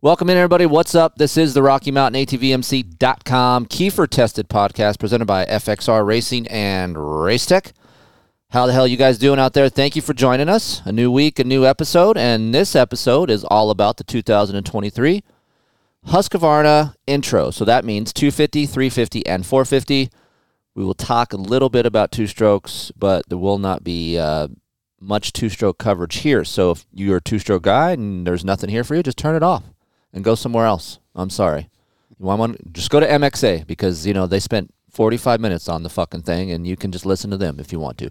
Welcome in, everybody. What's up? This is the Rocky Mountain ATVMC.com Keefer Tested Podcast presented by FXR Racing and Racetech. How the hell you guys doing out there? Thank you for joining us. A new week, a new episode, and this episode is all about the 2023 Husqvarna intro. So that means 250, 350, and 450. We will talk a little bit about two strokes, but there will not be uh, much two stroke coverage here. So if you're a two stroke guy and there's nothing here for you, just turn it off and go somewhere else. I'm sorry. You want just go to MXA because you know they spent 45 minutes on the fucking thing, and you can just listen to them if you want to.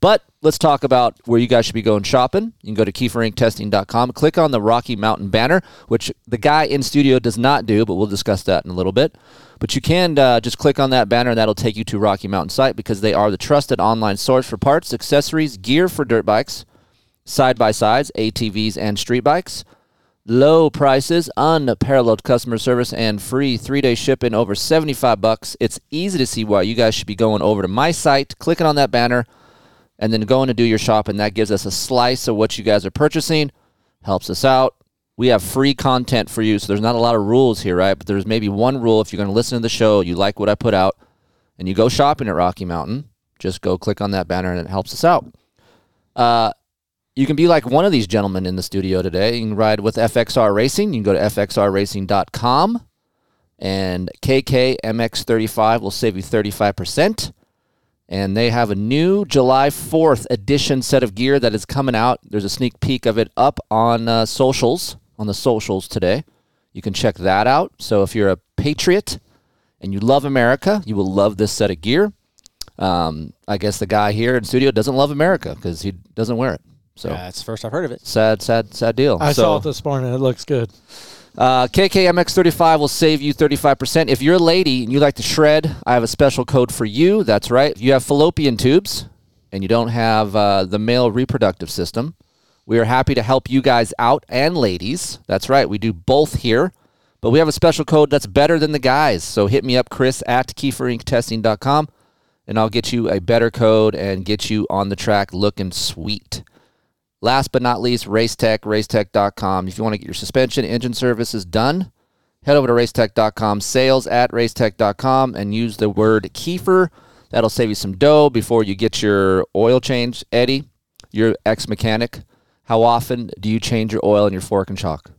But let's talk about where you guys should be going shopping. You can go to KeeferIncTesting.com, click on the Rocky Mountain banner, which the guy in studio does not do, but we'll discuss that in a little bit. But you can uh, just click on that banner, and that'll take you to Rocky Mountain site because they are the trusted online source for parts, accessories, gear for dirt bikes, side by sides, ATVs, and street bikes low prices, unparalleled customer service, and free three-day shipping over 75 bucks. It's easy to see why you guys should be going over to my site, clicking on that banner, and then going to do your shopping. That gives us a slice of what you guys are purchasing, helps us out. We have free content for you, so there's not a lot of rules here, right? But there's maybe one rule if you're going to listen to the show, you like what I put out, and you go shopping at Rocky Mountain, just go click on that banner and it helps us out. Uh, you can be like one of these gentlemen in the studio today. You can ride with FXR Racing. You can go to fxrracing.com and KKMX35 will save you 35%. And they have a new July 4th edition set of gear that is coming out. There's a sneak peek of it up on uh, socials, on the socials today. You can check that out. So if you're a patriot and you love America, you will love this set of gear. Um, I guess the guy here in studio doesn't love America because he doesn't wear it. So yeah, it's the first I've heard of it. Sad, sad, sad deal. I so, saw it this morning. It looks good. Uh, KKMX35 will save you 35%. If you're a lady and you like to shred, I have a special code for you. That's right. If you have fallopian tubes and you don't have uh, the male reproductive system, we are happy to help you guys out and ladies. That's right. We do both here. But we have a special code that's better than the guys. So hit me up, Chris at KeeferIncTesting.com, and I'll get you a better code and get you on the track looking sweet. Last but not least, Racetech, racetech.com. If you want to get your suspension engine services done, head over to racetech.com, sales at racetech.com, and use the word Keefer. That'll save you some dough before you get your oil change. Eddie, your ex mechanic, how often do you change your oil in your fork and shock?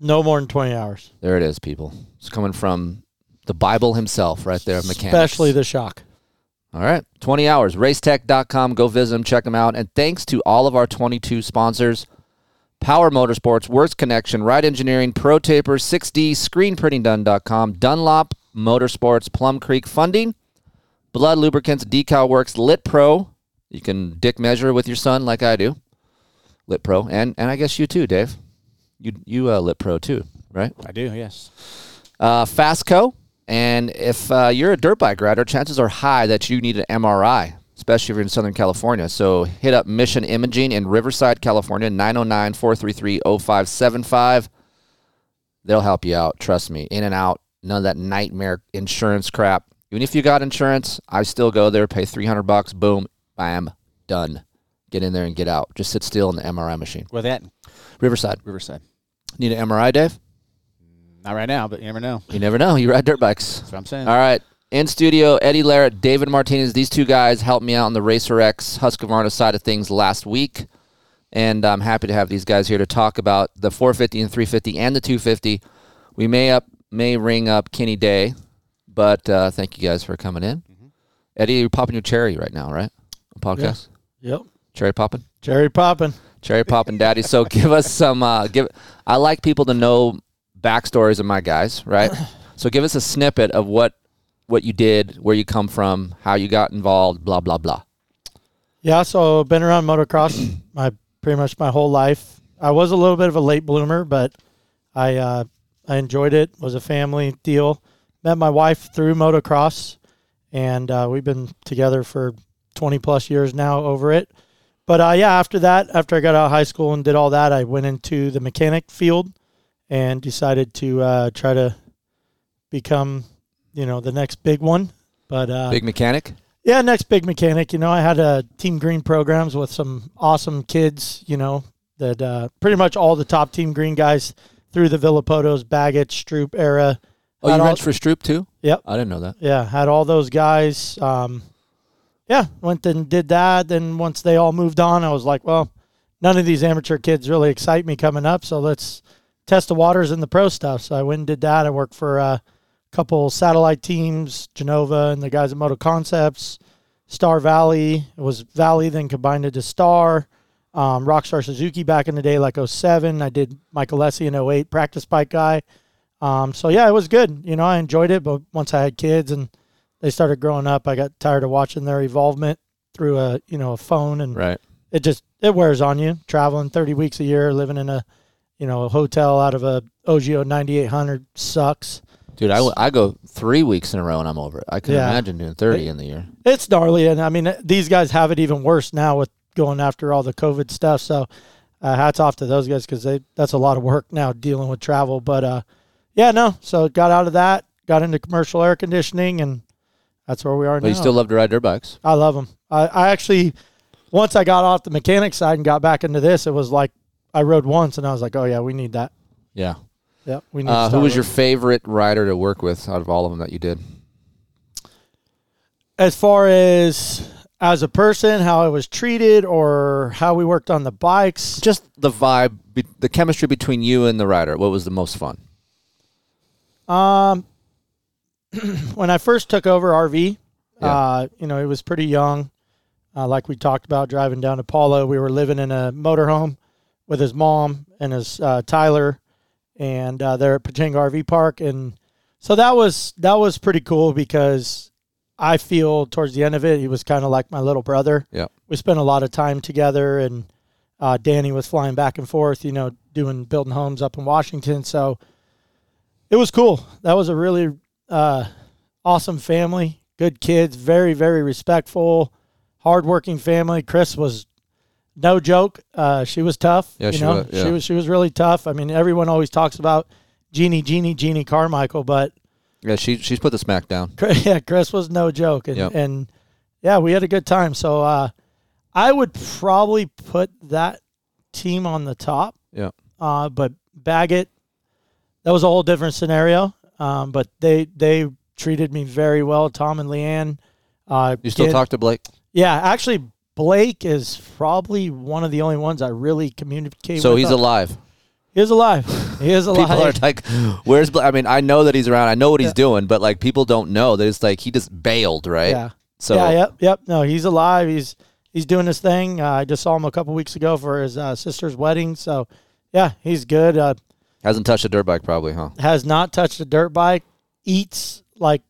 No more than 20 hours. There it is, people. It's coming from the Bible himself right there, mechanics. Especially the shock. All right, 20 hours. Racetech.com. Go visit them, check them out. And thanks to all of our 22 sponsors Power Motorsports, Works Connection, Ride Engineering, Pro Taper, 6D, ScreenPrintingDone.com, Dunlop Motorsports, Plum Creek Funding, Blud Lubricants, Decal Works, Lit Pro. You can dick measure with your son like I do. Lit Pro. And, and I guess you too, Dave. You, you uh, Lit Pro too, right? I do, yes. Uh, Fastco. And if uh, you're a dirt bike rider, chances are high that you need an MRI, especially if you're in Southern California. So hit up Mission Imaging in Riverside, California, 909 433 0575. They'll help you out. Trust me. In and out. None of that nightmare insurance crap. Even if you got insurance, I still go there, pay 300 bucks, boom, bam, done. Get in there and get out. Just sit still in the MRI machine. Where that? Riverside. Riverside. Need an MRI, Dave? Not right now, but you never know. You never know. You ride dirt bikes. That's what I'm saying. All right. In studio, Eddie Larrett, David Martinez. These two guys helped me out on the Racer X Husqvarna side of things last week. And I'm happy to have these guys here to talk about the 450 and 350 and the 250. We may up may ring up Kenny Day, but uh, thank you guys for coming in. Mm-hmm. Eddie, you're popping your cherry right now, right? On podcast? Yep. Cherry popping? Cherry popping. Cherry popping daddy. So give us some uh, give I like people to know backstories of my guys, right? So give us a snippet of what what you did, where you come from, how you got involved, blah blah blah. Yeah, so been around motocross my pretty much my whole life. I was a little bit of a late bloomer, but I uh, I enjoyed it. Was a family deal. Met my wife through motocross, and uh, we've been together for twenty plus years now over it. But uh, yeah, after that, after I got out of high school and did all that, I went into the mechanic field and decided to uh, try to become, you know, the next big one. But uh, Big mechanic. yeah, next big mechanic. You know, I had uh, Team Green programs with some awesome kids. You know, that uh, pretty much all the top Team Green guys through the Villopotos, Baggett, Stroop era. Oh, you all- wrenched for Stroop too? Yep. I didn't know that. Yeah, had all those guys. Um, yeah, went and did that. Then once they all moved on, I was like, well, none of these amateur kids really excite me coming up. So let's test the waters in the pro stuff. So I went and did that. I worked for a couple satellite teams, Genova and the guys at Moto Concepts, Star Valley. It was Valley, then combined into Star. Um, Rockstar Suzuki back in the day, like 07. I did Mike Alessi in 08, practice bike guy. Um, so yeah, it was good. You know, I enjoyed it, but once I had kids and they started growing up, I got tired of watching their evolvement through a you know a phone, and Right. it just it wears on you. Traveling thirty weeks a year, living in a you know a hotel out of a OGIO ninety eight hundred sucks. Dude, I, I go three weeks in a row and I'm over it. I can Yeah. imagine doing 30 in the year. It's gnarly, and I mean these guys have it even worse now with going after all the COVID stuff. So uh, hats off to those guys because they that's a lot of work now dealing with travel. But uh, yeah, no. So got out of that, got into commercial air conditioning, and that's where we are But now. you still love to ride dirt bikes. I love them. I, I actually, once I got off the mechanic side and got back into this, it was like I rode once and I was like, oh yeah, we need that. Yeah. Yep, we need. Uh, who was your riding. favorite rider to work with out of all of them that you did? as far as as a person, how I was treated, or how we worked on the bikes? Just the vibe, be- the chemistry between you and the rider. What was the most fun? Um, when I first took over RV, Yeah. uh, you know, it was pretty young. Uh, like we talked about driving down to Pala, we were living in a motorhome with his mom and his uh, Tyler, and uh, they're at Pechanga RV Park, and so that was that was pretty cool because I feel towards the end of it, he was kind of like my little brother. Yeah. we spent a lot of time together, and uh, Danny was flying back and forth, you know, doing building homes up in Washington, so it was cool. That was a really uh, awesome family, good kids, very very respectful, hardworking family. Chris was no joke. Uh, she was tough. Yeah, you she know? was, yeah. She was she was really tough. I mean, everyone always talks about Jeannie, Jeannie, Jeannie Carmichael, but Yeah, she she's put the smack down. yeah, Chris was no joke, and Yep. and yeah, we had a good time. So uh, I would probably put that team on the top. Yeah. Uh, but Baggett, that was a whole different scenario. Um, but they they treated me very well. Tom and Leanne. Uh, You still talk to Blake? Yeah, actually, Blake is probably one of the only ones I really communicate. So with. So he's alive. He is alive. He is alive. People are like, "Where's?" Blake? I mean, I know that he's around. I know what he's Yeah. doing, but like people don't know that it's like he just bailed, right? Yeah. So yeah, yep, yep. No, he's alive. He's he's doing his thing. Uh, I just saw him a couple weeks ago for his uh, sister's wedding. So, yeah, he's good. Uh, hasn't touched a dirt bike, probably, huh? has not touched a dirt bike. Eats like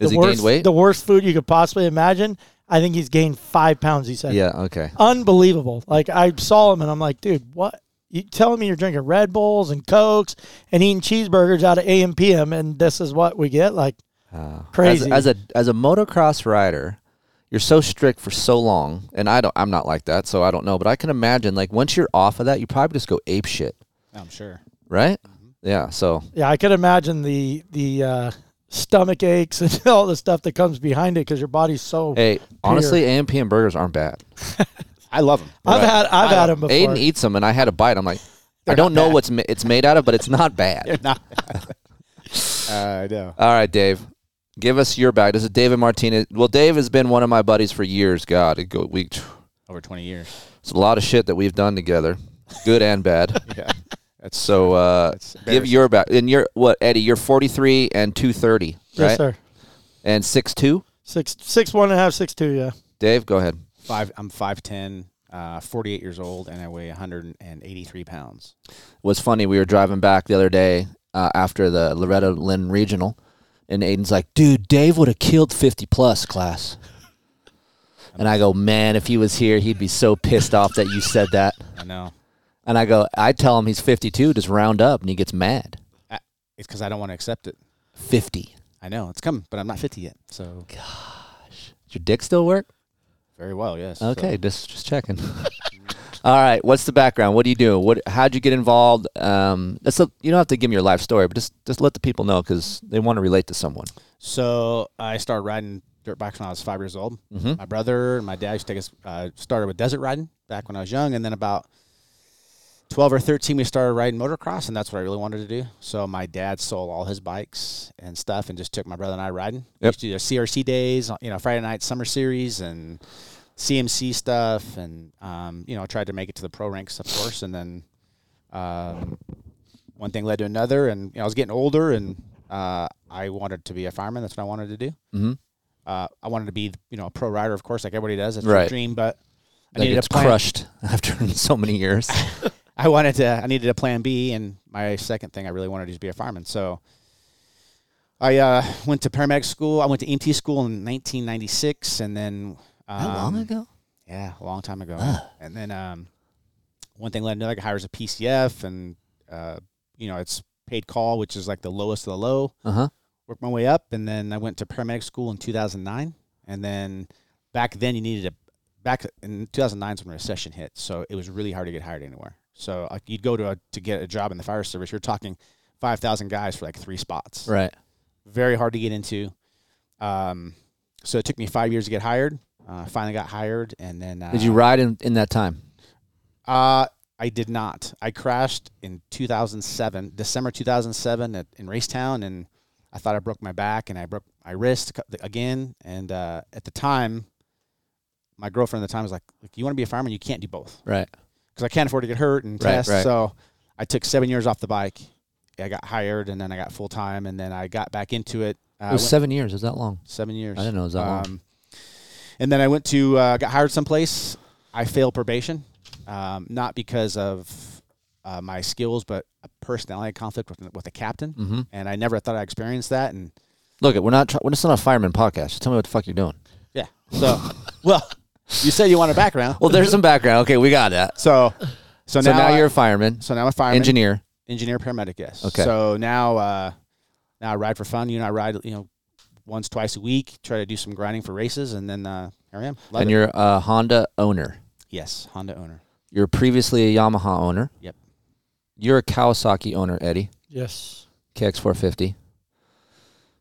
Has the he worst, the worst food you could possibly imagine. I think he's gained five pounds. He said, yeah. Okay. unbelievable. Like I saw him and I'm like, dude, what? You telling me you're drinking Red Bulls and Cokes and eating cheeseburgers out of AM PM and this is what we get? Like Uh, Crazy. As, as a as a motocross rider, you're so strict for so long, and I don't. I'm not like that, so I don't know. But I can imagine, like once you're off of that, you probably just go ape shit, I'm sure. right? Yeah. So Yeah, I could imagine the the uh, stomach aches and all the stuff that comes behind it because your body's so. hey, honestly, AMP and burgers aren't bad. I love them. I've had I've had them before. Aiden eats them, and I had a bite. I'm like, I They're don't know bad. what's ma- it's made out of, but it's not bad. uh, I know. All right, Dave. Give us your bag. This is David Martinez. Well, Dave has been one of my buddies for years. God, it go we. Over 20 years. It's a lot of shit that we've done together, good and bad. Yeah. That's So uh, That's give your back. And you're what, Eddie? You're 43 and 230, right? yes, sir. And 6'2". Six six one and a half, six two. Yeah. Dave, go ahead. five. I'm 5'10", uh, 48 years old, and I weigh 183 pounds. It was funny. We were driving back the other day uh, after the Loretta Lynn Regional, and Aiden's like, "Dude, Dave would have killed 50 plus class." And I go, man, if he was here, he'd be so pissed off that you said that. I know. And I go, I tell him he's 52, just round up, and he gets mad. I, it's because I don't want to accept it. 50. I know it's coming, but I'm not 50 yet. So Does your dick still work? very well, yes. Okay, So, just just checking. All right, what's the background? What do you do? What? How'd you get involved? Um, that's a, you don't have to give me your life story, but just just let the people know because they want to relate to someone. so I started riding dirt bikes when I was five years old. Mhm. My brother and my dad used to take us. Uh, started with desert riding back when I was young, and then about 12 or 13 we started riding motocross and that's what i really wanted to do so my dad sold all his bikes and stuff and just took my brother and i riding we Yep. used to do crc days you know friday night summer series and cmc stuff and um, you know tried to make it to the pro ranks of course and then um, one thing led to another and you know, i was getting older and uh, i wanted to be a fireman that's what i wanted to do Mhm. uh, i wanted to be you know a pro rider of course like everybody does it's Right. your dream but I That needed gets a plan. crushed after so many years. I wanted to. I needed a plan B, and my second thing I really wanted to do is be a fireman. So I uh, went to paramedic school. I went to EMT school in 1996, and then um, How long ago? Yeah, a long time ago. Ah. And then um, one thing led to another. I got hired as a PCF, and uh, you know it's paid call, which is like the lowest of the low. Uh huh. Worked my way up, and then I went to paramedic school in 2009. And then back then you needed a back in 2009 is when the recession hit, so it was really hard to get hired anywhere. So like you'd go to a, to get a job in the fire service, you're talking 5,000 guys for like three spots. Right. Very hard to get into. Um, so it took me five years to get hired. Uh, finally got hired, and then uh, Did you ride in, in that time? Uh, I did not. I crashed in 2007, December 2007 at, in Racetown, and I thought I broke my back and I broke my wrist again. And uh, at the time, my girlfriend at the time was like, "Look, you want to be a fireman? You can't do both Right. Because I can't afford to get hurt and Right, test." right. So I took seven years off the bike. I got hired, and then I got full time, and then I got back into it. Uh, It was went- seven years. Is that long? seven years. I didn't know it was that long. Um, and then I went to uh, got hired someplace. I failed probation, um, not because of uh, my skills, but a personality conflict with with a captain. Mm-hmm. And I never thought I experienced that. And Look, we're not. Try- we're just not a fireman podcast. Just tell me what the fuck you're doing. yeah, so well, you said you want a background. Well, there's some background. Okay, we got that. So, so, So now, I- you're a fireman, so now I'm a fireman, engineer. engineer, paramedic. Yes. Okay. So now, uh, now I ride for fun. You and I ride, you know, once twice a week. Try to do some grinding for races, and then uh, here I am. Love and it. you're a Honda owner. yes, Honda owner. You're previously a Yamaha owner. Yep. You're a Kawasaki owner, Eddie. Yes. KX450.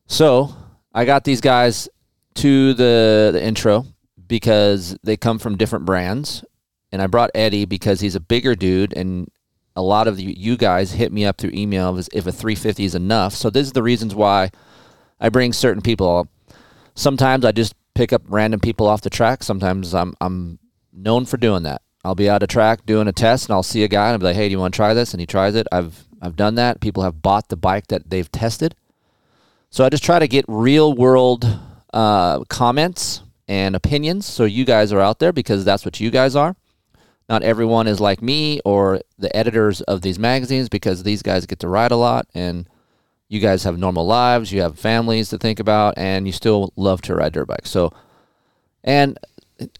So I got these guys to the, the intro because they come from different brands. And I brought Eddie because he's a bigger dude. And a lot of you, guys hit me up through email if, if a 350 is enough. So this is the reasons why I bring certain people up. Sometimes I just pick up random people off the track. Sometimes I'm, I'm known for doing that. I'll be out of track doing a test and I'll see a guy and I'll be like, hey, do you want to try this? And he tries it. I've I've done that. People have bought the bike that they've tested. So I just try to get real world uh, comments and opinions. So you guys are out there because that's what you guys are. Not everyone is like me or the editors of these magazines because these guys get to ride a lot and you guys have normal lives, you have families to think about, and you still love to ride dirt bikes. So, and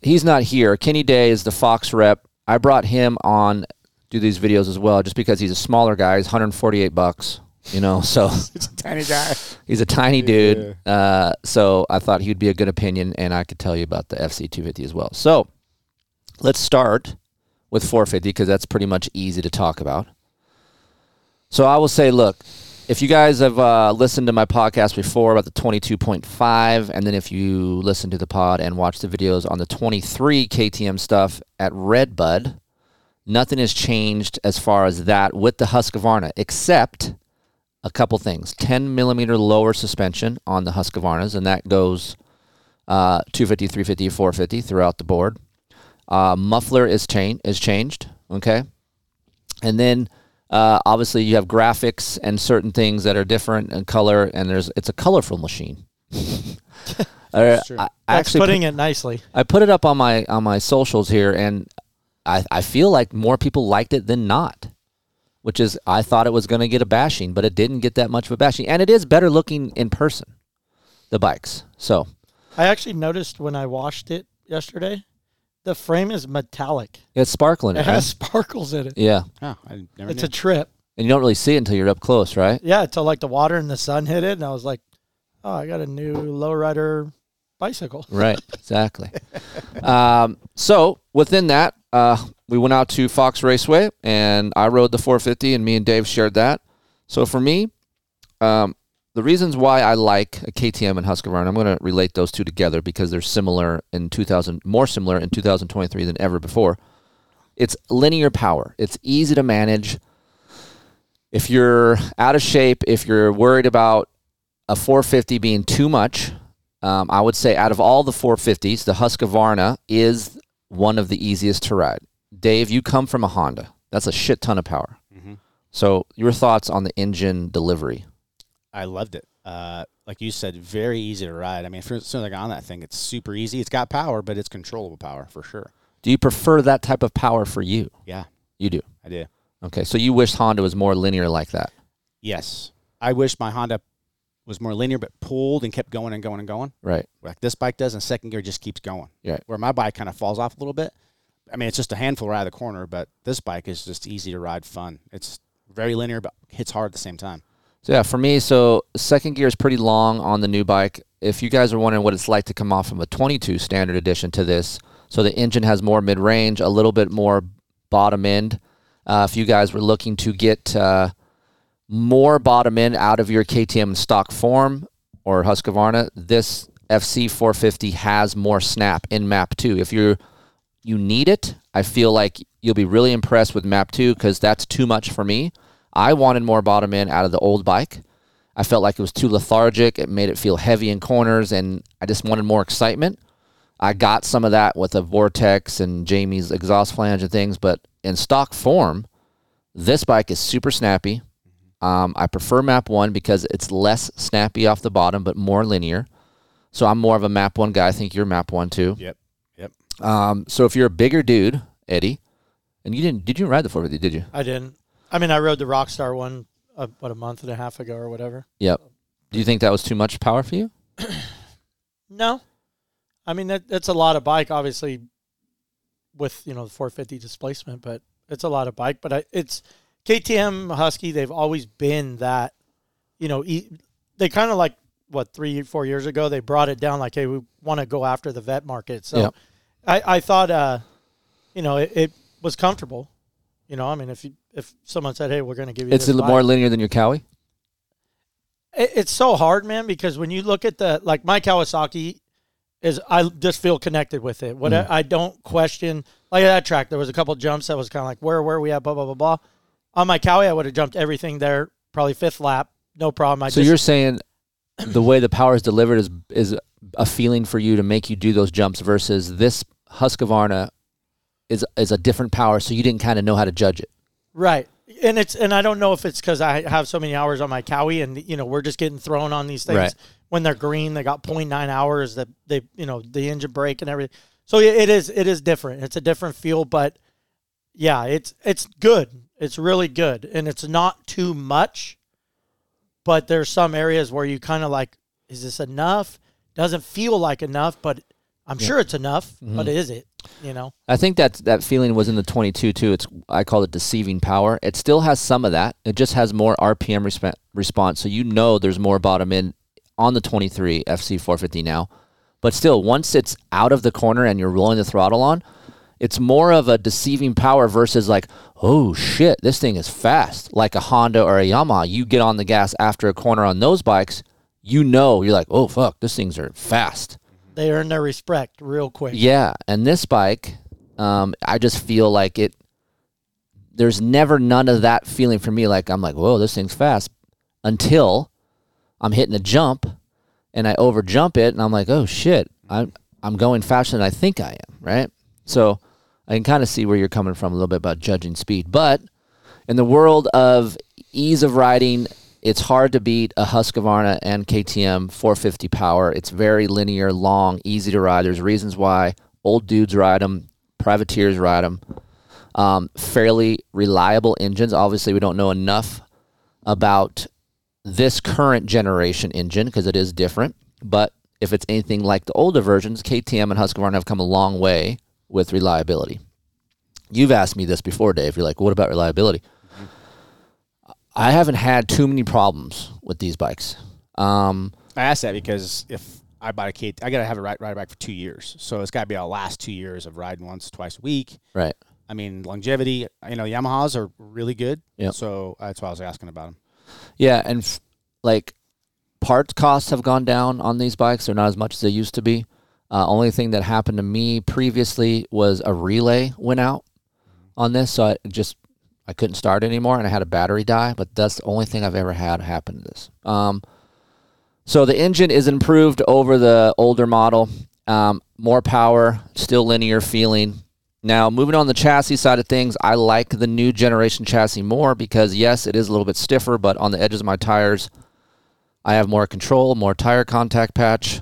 he's not here. Kenny Day is the Fox rep. I brought him on do these videos as well, just because he's a smaller guy. He's 148 bucks, you know. So It's a tiny guy. he's a tiny dude. Uh, so I thought he'd be a good opinion, and I could tell you about the FC 250 as well. So let's start with 450 because that's pretty much easy to talk about. So I will say, look, if you guys have uh, listened to my podcast before about the 22.5, and then if you listen to the pod and watch the videos on the 23 KTM stuff at Redbud, nothing has changed as far as that with the Husqvarna, except a couple things 10 millimeter lower suspension on the Husqvarnas, and that goes uh, 250, 350, 450 throughout the board. Uh, muffler is, chain, is changed, okay? And then uh, obviously you have graphics and certain things that are different in color, and there's it's a colorful machine. Uh, true. I, I That's actually putting it nicely. I put it up on my on my socials here, and I I feel like more people liked it than not, which is I thought it was going to get a bashing, but it didn't get that much of a bashing, and it is better looking in person, the bikes. So I actually noticed when I washed it yesterday. The frame is metallic. It's sparkling. It It, has sparkles in it. Yeah, Oh, I never It's knew. a trip. and you don't really see it until you're up close, right? Yeah, until like the water and the sun hit it, and I was like, "Oh, I got a new lowrider bicycle." Right, exactly. um, so within that, uh, we went out to Fox Raceway, and I rode the 450, and me and Dave shared that. So for me, um, the reasons why I like a KTM and Husqvarna, I'm going to relate those two together because they're similar in 2000, more similar in 2023 than ever before. It's linear power. It's easy to manage. If you're out of shape, if you're worried about a 450 being too much, um, I would say out of all the 450s, the Husqvarna is one of the easiest to ride. Dave, you come from a Honda. That's a shit ton of power. Mhm. So your thoughts on the engine delivery? I loved it. Uh, like you said, very easy to ride. I mean, as soon as I got on that thing, it's super easy. It's got power, but it's controllable power for sure. Do you prefer that type of power for you? Yeah, You do. I do. Okay, so you wish Honda was more linear like that. Yes, I wish my Honda was more linear, but pulled and kept going and going and going. Right. Like this bike does, and second gear just keeps going. Yeah. Where my bike kind of falls off a little bit. I mean, it's just a handful right out of the corner, but this bike is just easy to ride, fun. It's very linear, but hits hard at the same time. So yeah, for me, so second gear is pretty long on the new bike. If you guys are wondering what it's like to come off from a 22 standard edition to this, so the engine has more mid range, a little bit more bottom end. Uh, if you guys were looking to get uh, more bottom end out of your KTM stock form or Husqvarna, this FC 450 has more snap in Map 2. If you're you need it, I feel like you'll be really impressed with Map 2 because that's too much for me. I wanted more bottom end out of the old bike. I felt like it was too lethargic. It made it feel heavy in corners, and I just wanted more excitement. I got some of that with the Vortex and Jamie's exhaust flange and things, but in stock form, this bike is super snappy. Um, I prefer Map 1 because it's less snappy off the bottom, but more linear. So I'm more of a Map 1 guy. I think you're Map 1 too. Yep. Um, so if you're a bigger dude, Eddie, and you didn't, did you ride the 450? Did you? I didn't. I mean, I rode the Rockstar one uh, what a month and a half ago or whatever. Yep. Do you think that was too much power for you? No, I mean that that's a lot of bike, obviously, with you know the 450 displacement, but it's a lot of bike. But I, it's KTM Husky. They've always been that. You know, e- they kind of like what three four years ago they brought it down like, hey, we want to go after the vet market. So, Yep. I I thought, uh, you know, it, it was comfortable. You know, I mean, if you if someone said, hey, we're going to give you It's a this little more linear than your Kawi. it, it's so hard, man, because when you look at the like my Kawasaki is I just feel connected with it. What I, I don't question like that track, there was a couple jumps that was kind of like where where we at, blah blah blah blah. On my Kawi, I would have jumped everything there, probably fifth lap, no problem. I So just, you're saying the way the power is delivered is is a feeling for you to make you do those jumps versus this Husqvarna is is a different power, so you didn't kind of know how to judge it. right, and it's and I don't know if it's because I have so many hours on my Kawi, and you know we're just getting thrown on these things Right. when they're green. They got 0.9 hours that they you know the engine brake and everything. So it is it is different. It's a different feel, but yeah, it's it's good. It's really good, and it's not too much. But there's some areas where you kind of like, is this enough? Doesn't feel like enough, but I'm sure it's enough. But mm-hmm. is it? You know, I think that that feeling was in the 22 too. It's I call it deceiving power. It still has some of that. It just has more RPM resp- response, so you know there's more bottom end on the 23 FC 450 now. But still, once it's out of the corner and you're rolling the throttle on, it's more of a deceiving power versus like, oh shit, this thing is fast. Like a Honda or a Yamaha, you get on the gas after a corner on those bikes, you know you're like, oh fuck, these things are fast. They earn their respect real quick. Yeah, and this bike, um, I just feel like it. There's never none of that feeling for me. Like I'm like, whoa, this thing's fast, until I'm hitting a jump, and I over jump it, and I'm like, oh shit, I'm I'm going faster than I think I am, right? So I can kind of see where you're coming from a little bit about judging speed, but in the world of ease of riding, it's hard to beat a Husqvarna and KTM 450 power. It's very linear, long, easy to ride. There's reasons why old dudes ride them, privateers ride them. Um, fairly reliable engines. Obviously, we don't know enough about this current generation engine because it is different, but if it's anything like the older versions, KTM and Husqvarna have come a long way with reliability. You've asked me this before, Dave. You're like, what about reliability? I haven't had too many problems with these bikes. Um, I asked that because if I bought a K, I got to have a ride, ride bike for two years. So it's got to be our last two years of riding once, twice a week. right. I mean, longevity, you know, Yamahas are really good. Yep. So that's why I was asking about them. Yeah, and f- like parts costs have gone down on these bikes. They're not as much as they used to be. Uh, only thing that happened to me previously was a relay went out on this, so I just I couldn't start anymore, and I had a battery die. But that's the only thing I've ever had happen to this. Um, so the engine is improved over the older model. Um, more power, still linear feeling. Now, moving on the chassis side of things, I like the new generation chassis more because, yes, it is a little bit stiffer, but on the edges of my tires, I have more control, more tire contact patch.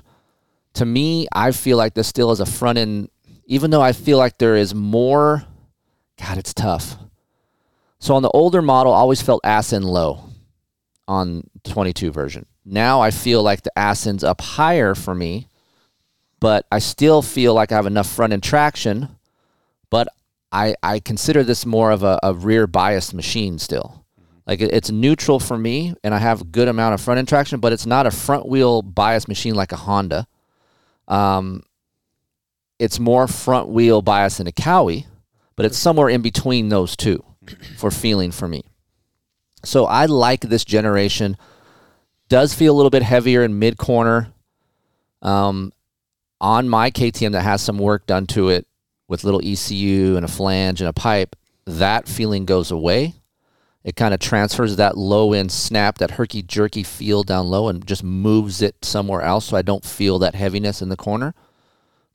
To me, I feel like this still is a front end, even though I feel like there is more. God, it's tough. So on the older model, I always felt ass end low on 22 version. Now I feel like the ass end's up higher for me, but I still feel like I have enough front end traction but I, I consider this more of a, a rear biased machine still. Like it, it's neutral for me, and I have a good amount of front end traction, but it's not a front wheel bias machine like a Honda. Um, it's more front wheel bias than a Kawi, but it's somewhere in between those two for feeling for me. So I like this generation. Does feel a little bit heavier in mid corner. Um, on my KTM that has some work done to it with little ECU and a flange and a pipe, that feeling goes away. It kind of transfers that low end snap, that herky jerky feel down low, and just moves it somewhere else so I don't feel that heaviness in the corner.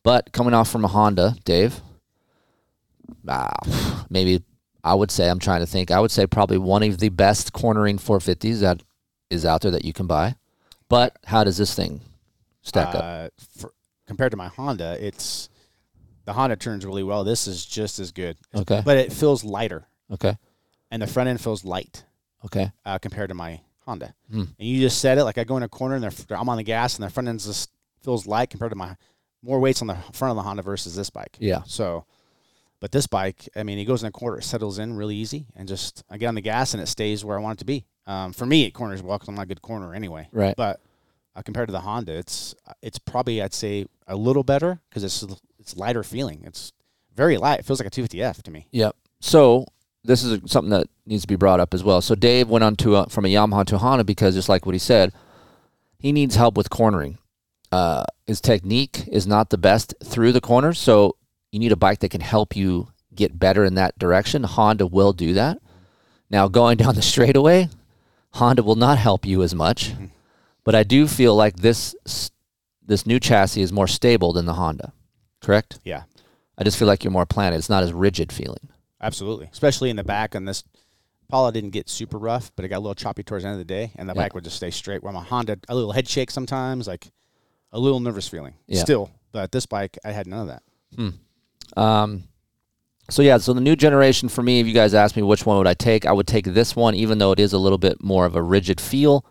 But coming off from a Honda, Dave, ah, maybe I would say, I'm trying to think, I would say probably one of the best cornering 450s that is out there that you can buy. But how does this thing stack up? Uh, for, compared to my Honda, it's the Honda turns really well. This is just as good, Okay. but it feels lighter, Okay. and the front end feels light Okay. uh, compared to my Honda. Hmm. And you just said it like I go in a corner and they're, I'm on the gas, and the front end just feels light compared to my more weights on the front of the Honda versus this bike. Yeah. So, but this bike, I mean, it goes in a corner, it settles in really easy, and just I get on the gas and it stays where I want it to be. Um, for me, it corners well because I'm not a good corner anyway. Right. But uh, compared to the Honda, it's it's probably I'd say a little better because it's it's lighter feeling. It's very light. It feels like a 250F to me. Yep. So this is something that needs to be brought up as well. So Dave went on to a, from a Yamaha to a Honda because just like what he said, he needs help with cornering. Uh, his technique is not the best through the corners, so you need a bike that can help you get better in that direction. Honda will do that. Now going down the straightaway, Honda will not help you as much, but I do feel like this this new chassis is more stable than the Honda. Correct? Yeah, I just feel like you're more planted. It's not as rigid feeling. absolutely. Especially in the back on this. Pala didn't get super rough, but it got a little choppy towards the end of the day, and the Yeah. bike would just stay straight. Where my Honda, a little head shake sometimes, like a little nervous feeling. Yeah. Still, but this bike, I had none of that. Hmm. Um, so yeah, so the new generation for me, if you guys ask me which one would I take, I would take this one, even though it is a little bit more of a rigid feel.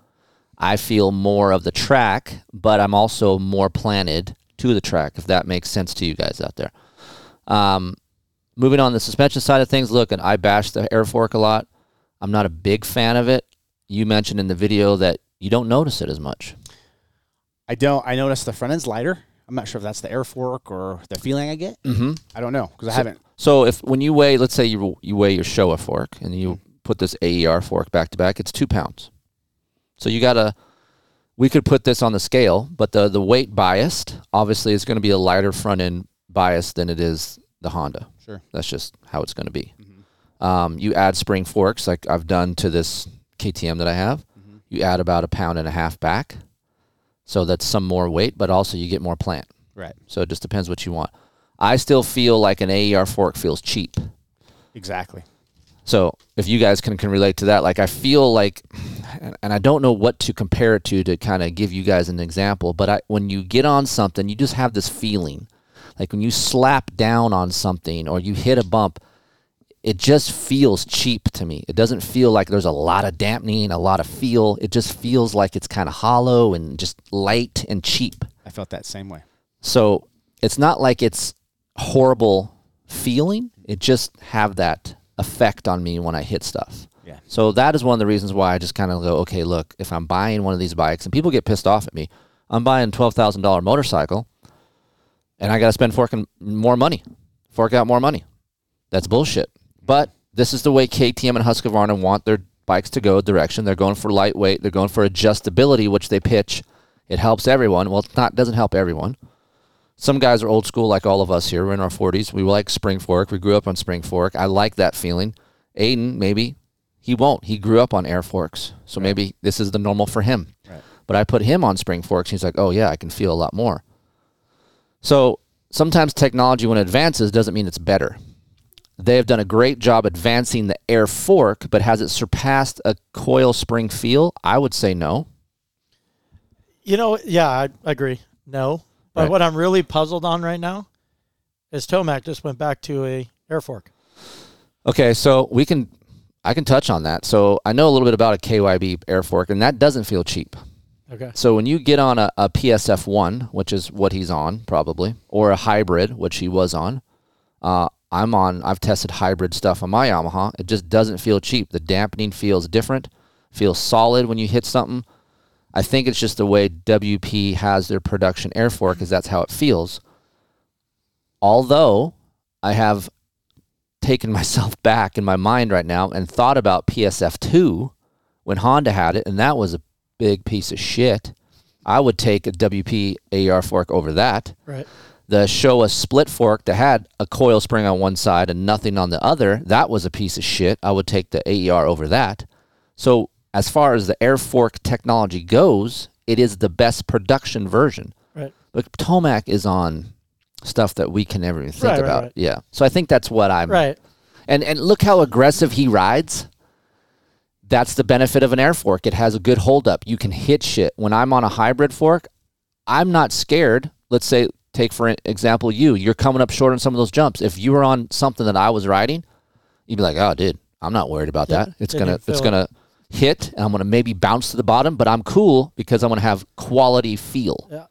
I feel more of the track, but I'm also more planted to the track, if that makes sense to you guys out there. Um, moving on the suspension side of things, look, and I bash the air fork a lot. I'm not a big fan of it. You mentioned in the video that you don't notice it as much. I don't. I notice the front end's lighter. I'm not sure if that's the air fork or the feeling I get. Mm-hmm. I don't know because I haven't. So if when you weigh, let's say you you weigh your Showa fork and you put this AER fork back to back, it's two pounds. So you gotta. We could put this on the scale, but the the weight biased obviously is going to be a lighter front end bias than it is the Honda. Sure. That's just how it's going to be. Um, you add spring forks like I've done to this KTM that I have. You add about a pound and a half back, so that's some more weight, but also you get more plant. Right. So it just depends what you want. I still feel like an AER fork feels cheap. Exactly. So if you guys can, can relate to that, like I feel like, and- and I don't know what to compare it to to kind of give you guys an example, but I, when you get on something, you just have this feeling, like when you slap down on something or you hit a bump, it just feels cheap to me. It doesn't feel like there's a lot of dampening, a lot of feel. It just feels like it's kind of hollow and just light and cheap. I felt that same way. So it's not like it's horrible feeling. It just have that effect on me when I hit stuff. Yeah. So that is one of the reasons why I just kind of go, okay, look, if I'm buying one of these bikes, and people get pissed off at me, I'm buying twelve thousand dollar motorcycle, and I got to spend forking more money, fork out more money. That's bullshit. But this is the way KTM and Husqvarna want their bikes to go direction. They're going for lightweight. They're going for adjustability, which they pitch. It helps everyone. Well, it's not doesn't help everyone. Some guys are old school, like all of us here. We're in our 40s. We like spring fork. We grew up on spring fork. I like that feeling. Aiden, maybe he won't. He grew up on air forks, so maybe this is the normal for him. Right. But I put him on spring forks. He's like, oh yeah, I can feel a lot more. So sometimes technology, when it advances, doesn't mean it's better. They have done a great job advancing the air fork, but has it surpassed a coil spring feel? I would say no. You know, yeah, I agree. No, but Right. what I'm really puzzled on right now is Tomac just went back to a air fork. Okay, so we can, I can touch on that. So I know a little bit about a KYB air fork, and that doesn't feel cheap. Okay. So when you get on a, a PSF one, which is what he's on probably, or a hybrid, which he was on, uh, I'm on. I've tested hybrid stuff on my Yamaha. It just doesn't feel cheap. The dampening feels different, feels solid when you hit something. I think it's just the way WP has their production air fork, because that's how it feels. Although I have taken myself back in my mind right now and thought about PSF two when Honda had it, and that was a big piece of shit. I would take a WP AR fork over that. Right. The Showa split fork that had a coil spring on one side and nothing on the other, that was a piece of shit. I would take the AER over that. So, as far as the air fork technology goes, it is the best production version. Right. But Tomac is on stuff that we can never even think Right, right, about. right. Yeah. So I think that's what I'm Right. and and look how aggressive he rides. That's the benefit of an air fork. It has a good holdup. You can hit shit. When I'm on a hybrid fork, I'm not scared. Let's say, take for example, you. You're coming up short on some of those jumps. If you were on something that I was riding, you'd be like, "Oh, dude, I'm not worried about Yeah, that. It's gonna, it's gonna hit, and I'm gonna maybe bounce to the bottom, but I'm cool because I'm gonna have quality feel. Yeah.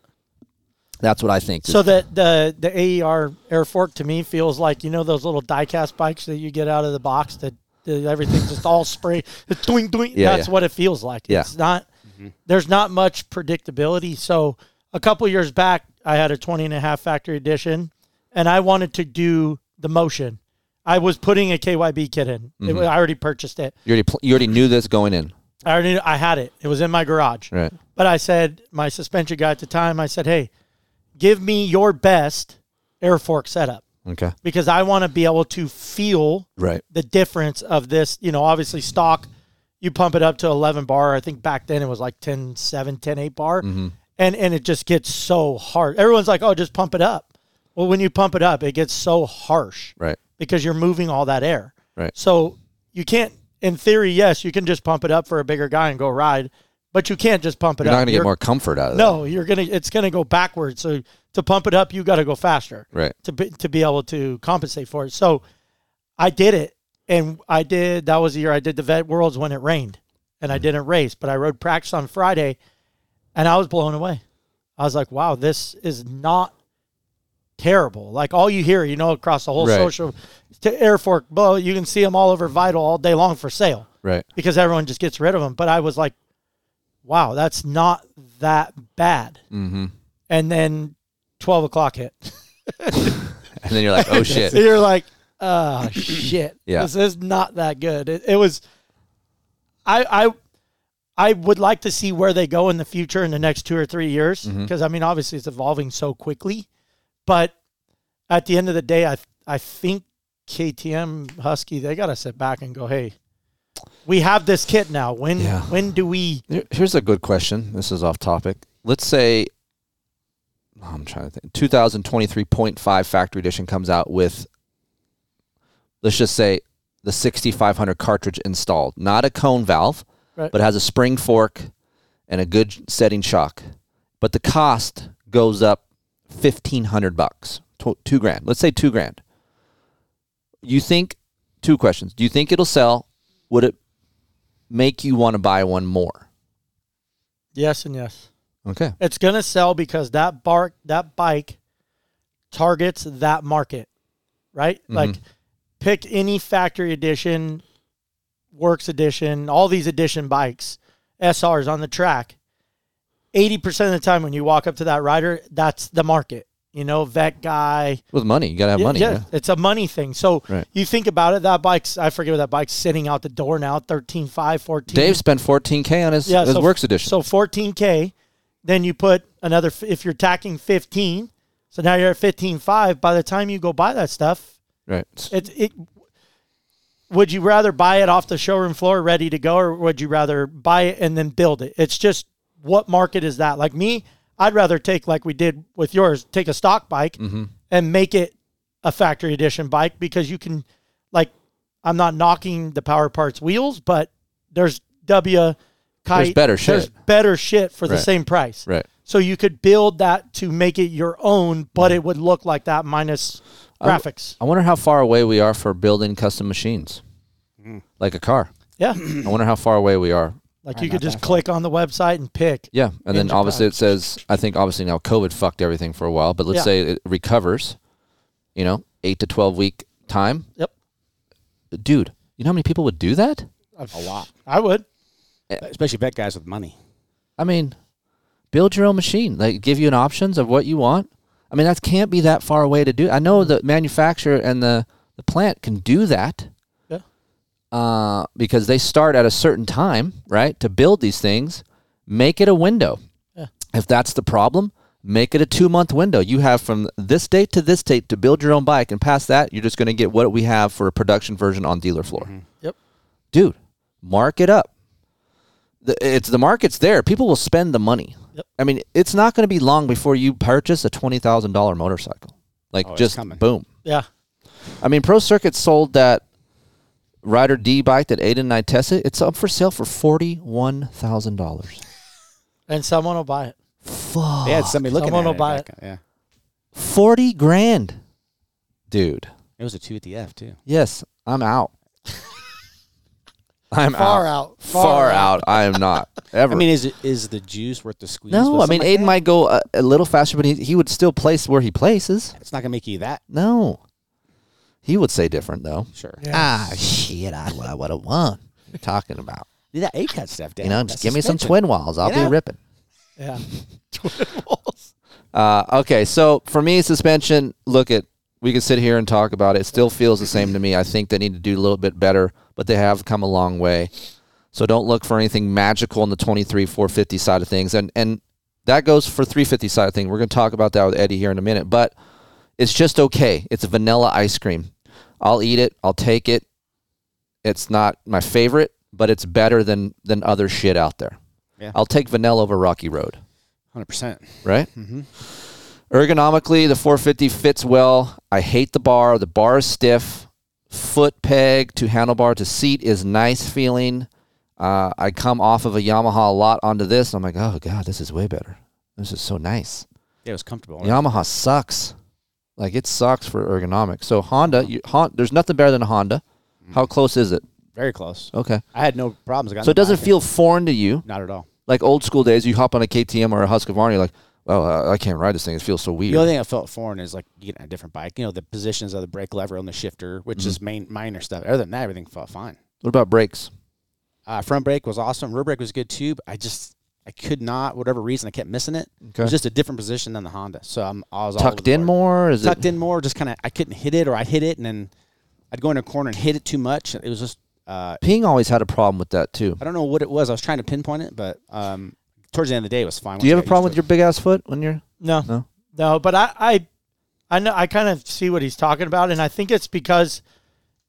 That's what I think. So the the the AER air fork to me feels like you know those little diecast bikes that you get out of the box that, that everything's just all spray. Doing doing. Yeah, That's yeah. what it feels like. Yeah. It's not. Mm-hmm. There's not much predictability. So a couple years back, I had a 20 and a half factory edition, and I wanted to do the motion. I was putting a KYB kit in. Mm-hmm. was- I already purchased it. you already, pl- you already knew this going in, I already knew, I had it. It was in my garage. right? But I said, my suspension guy at the time, I said, hey, give me your best air fork setup Okay, because I want to be able to feel right. the difference of this. You know, obviously, stock, you pump it up to 11 bar. I think back then it was like 10 7, 10 8 bar. Mm-hmm. And, and it just gets so hard. Everyone's like, oh, just pump it up. Well, when you pump it up, it gets so harsh Right. because you're moving all that air. Right. So you can't, in theory, yes, you can just pump it up for a bigger guy and go ride, but you can't just pump it up. You're up. not gonna get You're- more comfort out of it. No, you're gonna. It's gonna go backwards. So to pump it up, you got to go faster Right. to be, to be able to compensate for it. So I did it, and I did. That was the year I did the Vet Worlds when it rained, and I mm. didn't race, but I rode practice on Friday, and I was blown away. I was like, wow, this is not terrible. Like all you hear, you know, across the whole Right. social to air fork, well, you can see them all over Vital all day long for sale Right. because everyone just gets rid of them. But I was like, wow, that's not that bad. Mm-hmm. And then 12 o'clock hit. And then you're like, oh shit. So you're like, oh, shit. Yeah. This is not that good. It, it was, I, I, I would like to see where they go in the future in the next two or three years Mm-hmm. because I mean obviously it's evolving so quickly, but at the end of the day, I I think KTM Husky they got to sit back and go, hey, we have this kit now. When Yeah. when do we? Here's a good question. This is off topic. Let's say I'm trying to think. 2023.5 factory edition comes out with let's just say the 6500 cartridge installed, not a cone valve, Right. but has a spring fork and a good setting shock. But the cost goes up 1500 bucks, tw- 2 grand. Let's say 2 grand. You think two questions. Do you think it'll sell? Would it make you want to buy one more? Yes and yes. Okay. It's gonna sell because that bark that bike targets that market, right? Mm-hmm. Like pick any factory edition, works edition, all these edition bikes, SRs on the track. Eighty percent of the time when you walk up to that rider, that's the market. You know, vet guy. With money, you got to have Yeah, money. yeah, yeah. it's a money thing. So Right. you think about it, that bike's I forget what that bike's sitting out the door now, 13.5, 14. Dave spent 14k on his, yeah, his so, works edition. So 14k, then you put another if you're tacking 15, so now you're at 15.5. By the time you go buy that stuff, right. it it would you rather buy it off the showroom floor ready to go, or would you rather buy it and then build it? It's just what market is that? Like me, I'd rather take like we did with yours, take a stock bike Mm-hmm. and make it a factory edition bike because you can, like, I'm not knocking the Power Parts wheels, but there's W kite. There's better There's shit. better shit for the same price. Right. So you could build that to make it your own, but it would look like that minus graphics. I wonder how far away we are for building custom machines, like a car. Yeah. I wonder how far away we are. Like Probably you could just that far. click on the website and pick. Yeah, and then Engine obviously it says I think obviously now COVID fucked everything for a while, but let's Yeah. say it recovers. You know, eight to twelve week time. Yep. Dude, you know how many people would do that? A lot, I would. Eh. especially vet guys with money. I mean, build your own machine. Like give you an options of what you want. I mean, that can't be that far away to do. I know the manufacturer and the the plant can do that. Yeah. Uh, because they start at a certain time, right, to build these things. Make it a window. Yeah. If that's the problem, make it a two month window. You have from this date to this date to build your own bike, and past that, you're just going to get what we have for a production version on dealer floor. Yep. Dude, mark it up. The, it's the market's there. People will spend the money. Yep. I mean, it's not going to be long before you purchase a twenty thousand dollar motorcycle. Like Oh, just boom. Yeah. I mean, Pro Circuit sold that Rider D bike that Aiden and I tested. It's up for sale for forty one thousand dollars. And someone will buy it. Fuck. They had somebody looking Someone at will it. buy back- Yeah, Forty grand, dude. it was a two at the F too. Yes, I'm out. I'm out. Far out. Far out. Far, out. I am not ever. I mean, is it is the juice worth the squeeze? no, with I mean something like Aiden that? might go a, a little faster, but he, he would still place where he places. It's not gonna make you that No, he would say different though. sure. Yeah. Ah, shit! I, I would have won. You're talking about Do that A cut stuff, Dan. you know, That just give me some suspension. twin walls. I'll Yeah. be ripping. Yeah. Twin walls. Uh, okay, so for me, suspension. Look at we could sit here and talk about it. It still feels the same to me. I think they need to do a little bit better, but they have come a long way. So don't look for anything magical in the 23 450 side of things, and and that goes for 350 side of things. We're going to talk about that with Eddie here in a minute, but it's just okay. It's vanilla ice cream. I'll eat it. I'll take it. It's not my favorite, but it's better than than other shit out there. Yeah. I'll take vanilla over Rocky Road, Hundred percent. right? Mm-hmm. Ergonomically, the 450 fits well. I hate the bar. The bar is stiff. Foot peg to handlebar to seat is nice feeling. Uh, I come off of a Yamaha a lot onto this. And I'm like, oh god, this is way better. This is so nice. Yeah, it was comfortable. Yamaha sucks. Like it sucks for ergonomics. So Honda, you, Hon, there's nothing better than a Honda. How close is it? Very close. Okay. I had no problems. I got So in it the doesn't back. feel foreign to you, not at all. like old school days. You hop on a KTM or a Husqvarna, you're like, well, uh, I can't ride this thing. It feels so weird. The only thing I felt foreign is like getting a different bike. You know, the positions of the brake lever on the shifter, which Mm-hmm. is main minor stuff. Other than that, everything felt fine. what about brakes? Uh, front brake was awesome. Rear brake was good too. But I just I could not, whatever reason, I kept missing it. It Okay. was just a different position than the Honda. So I'm I was all Tucked in more? Is tucked it in more. Just kind of I couldn't hit it, or I hit it and then I'd go in a corner and hit it too much. It was just uh, Ping always had a problem with that too. I don't know what it was. I was trying to pinpoint it, but um, towards the end of the day, it was fine. Do you have once a I got problem used with your big ass foot when you're No, No? no, But I, I, I know I kind of see what he's talking about, and I think it's because,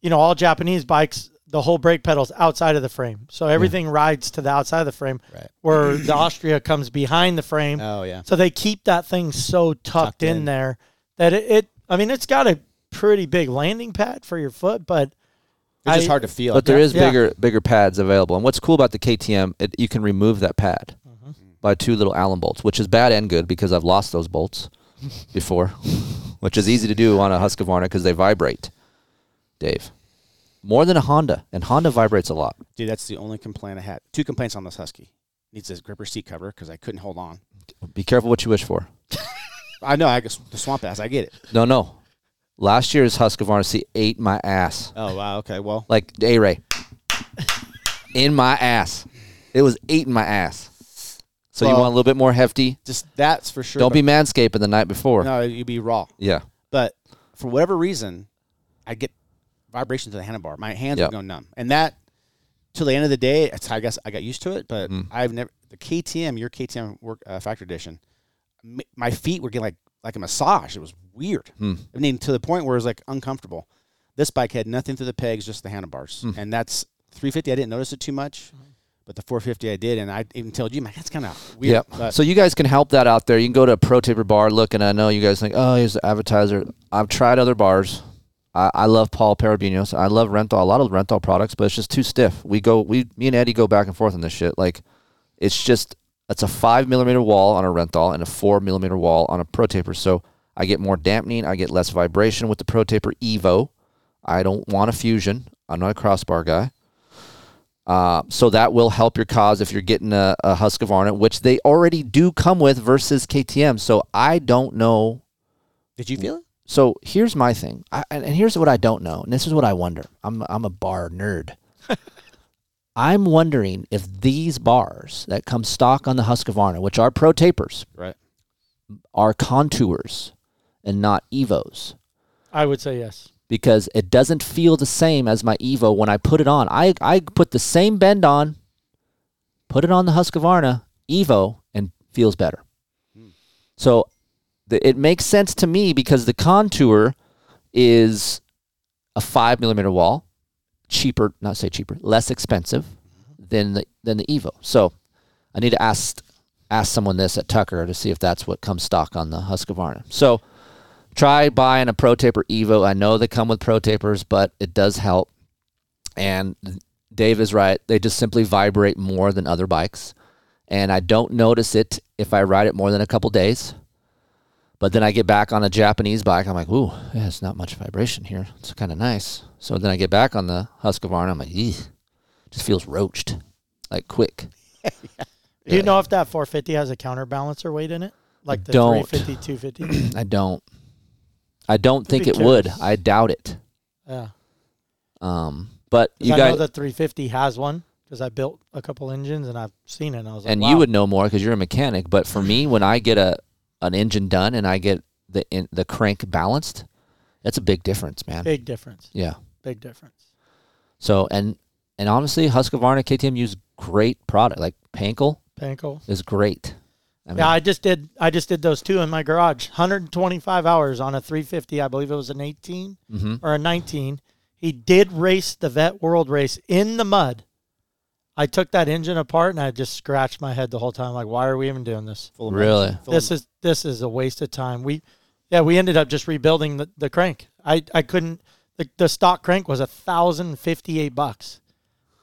you know, all Japanese bikes, the whole brake pedal's outside of the frame, so everything rides to the outside of the frame. Right. Where the Austria comes behind the frame. Oh yeah. so they keep that thing so tucked, Tucked in. in. there that it, it. I mean, it's got a pretty big landing pad for your foot, but It's just I- hard to feel. But there is Yeah. bigger bigger pads available. And what's cool about the KTM, it, you can remove that pad Mm-hmm. by two little Allen bolts, which is bad and good because I've lost those bolts before, which is easy to do on a Husqvarna because they vibrate. Dave, more than a Honda, and Honda vibrates a lot. Dude, that's the only complaint I had. Two complaints on this Husky. needs a gripper seat cover because I couldn't hold on. Be careful what you wish for. I know I guess the swamp ass. I get it. No, no. Last year's Husqvarna seat ate my ass. Oh wow. Okay. Well, Like A Ray. in my ass. It was eating my ass. So you Well- want a little bit more hefty? just that's for sure. Don't be manscaping the night before. No, you'd be raw. Yeah. But for whatever reason, I get vibrations of the handlebar. My hands Yep. would go numb, and that till the end of the day, it's, I guess I got used to it. But Mm. I've never the KTM, your KTM work uh, factory edition. m- My feet were getting like like a massage. It was weird. Hmm. I mean, to the point where it was like uncomfortable. This bike had nothing through the pegs, just the handlebars, Hmm. and that's 350. I didn't notice it too much, but the 450 I did, and I even told you, man, that's kind of weird. Yep. But So you guys can help that out there. You can go to a Pro Taper bar, look, and I know you guys think, oh, here's the advertiser. I've tried other bars. I, I love Paul Parabinos. I love Renthal, a lot of Renthal products, but it's just too stiff. We go, we, me and Eddie go back and forth on this shit. Like, it's just, it's a five millimeter wall on a Renthal and a four millimeter wall on a Pro Taper. So I get more dampening. I get less vibration with the Pro Taper Evo. I don't want a fusion. I'm not a crossbar guy. Uh, so that will help your cause if you're getting a, a Husqvarna, which they already do come with versus KTM. So I don't know. did you feel it? So here's my thing, I, and and here's what I don't know, and this is what I wonder. I'm I'm a bar nerd. I'm wondering if these bars that come stock on the Husqvarna, which are Pro Tapers, Right. are contours and not Evos. I would say yes. because it doesn't feel the same as my Evo when I put it on. I, I put the same bend on, put it on the Husqvarna Evo, and feels better. Hmm. So the, it makes sense to me because the contour is a five millimeter wall, cheaper, not say cheaper, less expensive than the than the Evo. So I need to ask ask someone this at Tucker to see if that's what comes stock on the Husqvarna. So try buying a Pro Taper Evo. I know they come with Pro Tapers, but it does help. And Dave is right. They just simply vibrate more than other bikes. And I don't notice it if I ride it more than a couple days. But then I get back on a Japanese bike. I'm like, ooh, yeah, it's not much vibration here. It's kind of nice. So then I get back on the Husqvarna. I'm like, eeh, just feels roached, like quick. Do you know if that 450 has a counterbalancer weight in it? Like the don't. 350, 250? I don't. I don't think it would. I doubt it. yeah. Um, but you I know guys, the 350 has one because I built a couple engines and I've seen it. And I was like, and wow. you would know more because you're a mechanic. But for me, when I get a an engine done and I get the in, the crank balanced, that's a big difference, man. big difference. Yeah. Big difference. So and and honestly, Husqvarna KTM use great product. Like Pankl Panko. is great. I mean, Yeah, I just did. I just did those two in my garage. 125 hours on a 350. I believe it was an 18 mhm. or a 19. He did race the Vet World Race in the mud. I took that engine apart and I just scratched my head the whole time. Like, why are we even doing this? Full Really? full This is this is a waste of time. We, yeah, we ended up just rebuilding the, the crank. I, I couldn't. The, the stock crank was a thousand fifty eight bucks.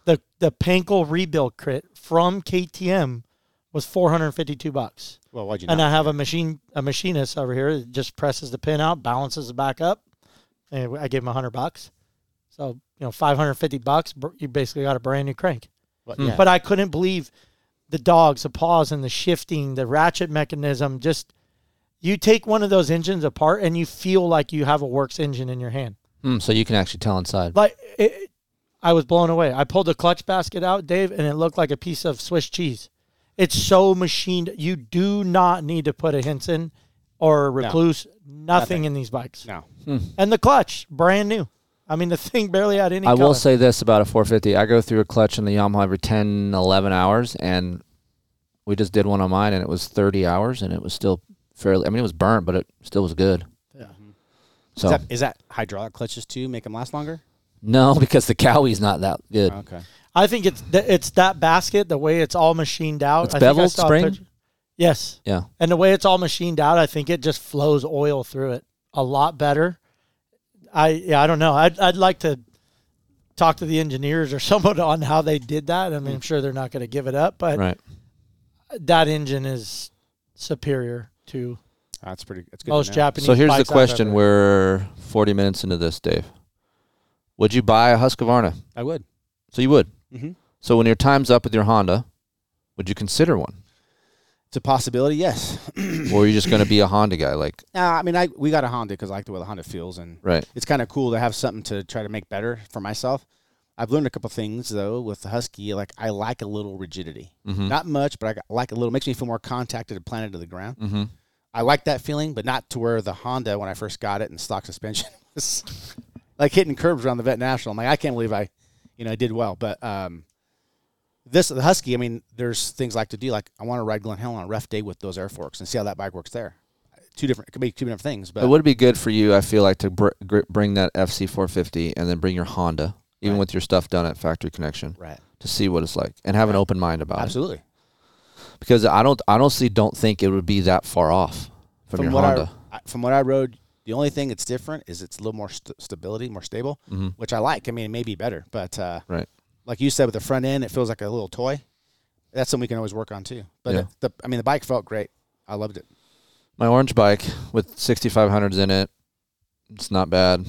The the Pankl rebuild kit from KTM was four hundred fifty two bucks. well, why'd you And not? I have a machine a machinist over here that just presses the pin out, balances it back up. And I gave him a hundred bucks. So you know, five hundred fifty bucks. You basically got a brand new crank. But, Hmm. yeah. But I couldn't believe the dogs, the paws, and the shifting, the ratchet mechanism. Just you take one of those engines apart, and you feel like you have a works engine in your hand. Mm, so you can actually tell inside. Like it, I was blown away. I pulled the clutch basket out, Dave, and it looked like a piece of Swiss cheese. It's so machined. You do not need to put a Hinson or a Recluse, nothing, Nothing. in these bikes. no. And the clutch, brand new. I mean, the thing barely had any. I will say this about a 450. I go through a clutch in the Yamaha every 10, 11 hours, and we just did one on mine, and it was 30 hours, and it was still fairly. I mean, it was burnt, but it still was good. Yeah. Mm-hmm. So Is that, is that hydraulic clutches too? Make them last longer? no, because the Kawi's not that good. Oh, okay. I think it's th- it's that basket, the way it's all machined out. It's I think I beveled spring? picture- Yes, Yeah. and the way it's all machined out, I think it just flows oil through it a lot better. I yeah, I don't know. I'd I'd like to talk to the engineers or someone on how they did that. I mean, I'm sure they're not going to give it up, but Right. that engine is superior to That's pretty. That's good. most. Japanese. So here's the bikes I've question: We're 40 minutes into this, Dave. Would you buy a Husqvarna? I would. So you would. Mm-hmm. So when your time's up with your Honda, Would you consider one? It's a possibility, yes. or you're you just going to be a Honda guy? Like, Nah, I mean, I we got a Honda because I like the way the Honda feels, and right. it's kind of cool to have something to try to make better for myself. I've learned a couple things though with the Husky. Like I like a little rigidity, Mhm. not much, but I like a little. Makes me feel more contacted and planted to the ground. Mm-hmm. I like that feeling, but not to where the Honda when I first got it and stock suspension was like hitting curbs around the Vet National. I'm like, I can't believe I, you know, I did well. But um, this the Husky, I mean, there's things I like to do. Like I want to ride Glen Helen on a rough day with those air forks and see how that bike works there. Two different, it could be two different things, but it would be good for you, I feel like, to br- bring that FC450 and then bring your Honda, even Right. with your stuff done at Factory Connection, right, to see what it's like and have an open mind about it. absolutely. Because I don't, I honestly don't think it would be that far off from, your what Honda. I, I- from what I rode, the only thing that's different is it's a little more st- stability, more stable, mm-hmm. which I like. I mean, it may be better, but uh, Right. Like you said, with the front end, it feels like a little toy. That's something we can always work on too. But Yeah. the, I mean, the bike felt great. I loved it. My orange bike with 6500s in it, it's not bad.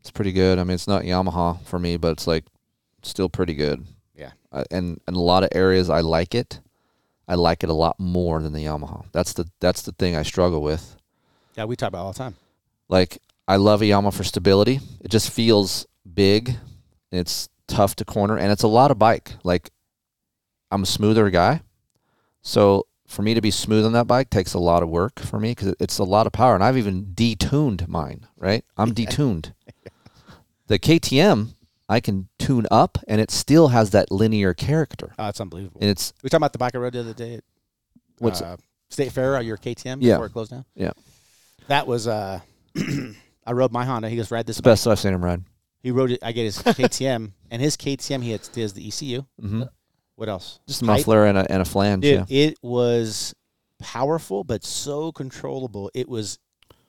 It's pretty good. I mean, it's not Yamaha for me, but it's like still pretty good. Yeah. Uh, and in a lot of areas, I like it. I like it a lot more than the Yamaha. That's the that's the thing I struggle with. Yeah, we talk about it all the time. Like I love a Yamaha for stability. It just feels big. It's tough to corner, and it's a lot of bike. Like I'm a smoother guy, so for me to be smooth on that bike takes a lot of work for me because it's a lot of power, and I've even detuned mine. Right, I'm detuned. The KTM I can tune up, and it still has that linear character, Oh, it's unbelievable. and it's we talking about the bike I rode the other day. At, What's- uh, State Fair? uh, Your KTM Yeah. before it closed down. Yeah. that was. Uh, I rode my Honda. He goes ride this. best I've seen him ride. He rode it. I get his KTM, and his KTM. He has, he has the ECU. hmm What else? Just a muffler and a and a flange. Dude, yeah, it was powerful, but so controllable. It was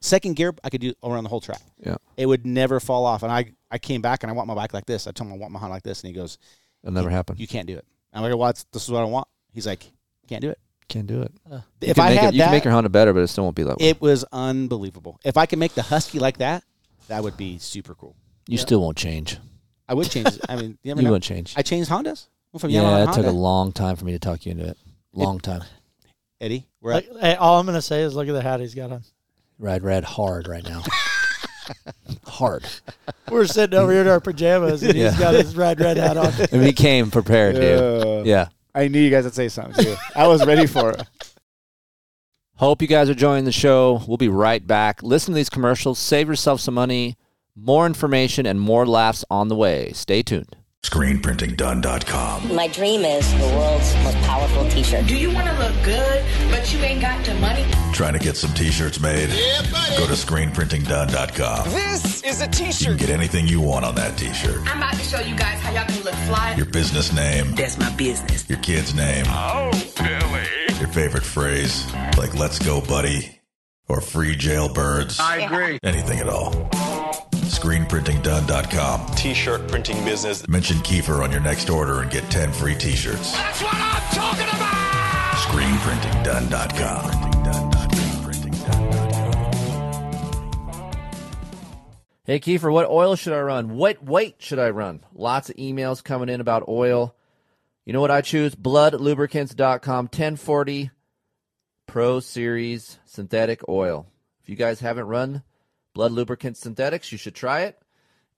second gear. I could do around the whole track. Yeah. it would never fall off. And I, I came back and I want my bike like this. I told him I want my Honda like this, and he goes, it'll never happen. "You can't do it." I'm like, "Well, this is what I want." He's like, "Can't do it." Can't do it. You if I make had it, you that, can make your Honda better, but it still won't be that way. it was unbelievable. If I could make the Husky like that, that would be super cool. You still won't change. I would change. it. I mean, you never You know. won't change. I changed Hondas Went from Yamaha yeah, to it took a Honda. long time for me to talk you into it. Long time. Eddie, we're at, Like, hey, all I'm gonna say is look at the hat he's got on. Ride red hard right now. hard. We're sitting over here in our pajamas, and Yeah. he's got his red red hat on. And he came prepared, dude. Uh, Yeah. I knew you guys would say something too. I was ready for it. Hope you guys are enjoying the show. We'll be right back. Listen to these commercials. Save yourself some money. More information and more laughs on the way. Stay tuned. ScreenPrintingDone.com. My dream is the world's most powerful t-shirt. Do you want to look good, but you ain't got the money? Trying to get some t-shirts made? Go to ScreenPrintingDone.com. This is a t shirt. You can get anything you want on that t-shirt. I'm about to show you guys how y'all can look fly. Your business name, That's my business. your kid's name, Oh, Billy. your favorite phrase, like let's go buddy, or free jailbirds, I agree. anything at all. ScreenPrintingDone.com. T-shirt printing business. Mention Keefer on your next order and get 10 free t-shirts. That's what I'm talking about. ScreenPrintingDone.com. Hey, Keefer, what oil should I run? What weight should I run? Lots of emails coming in about oil. You know what I choose? BludLubricants.com 1040 Pro Series synthetic oil. If you guys haven't run Blud Lubricants Synthetics, you should try it.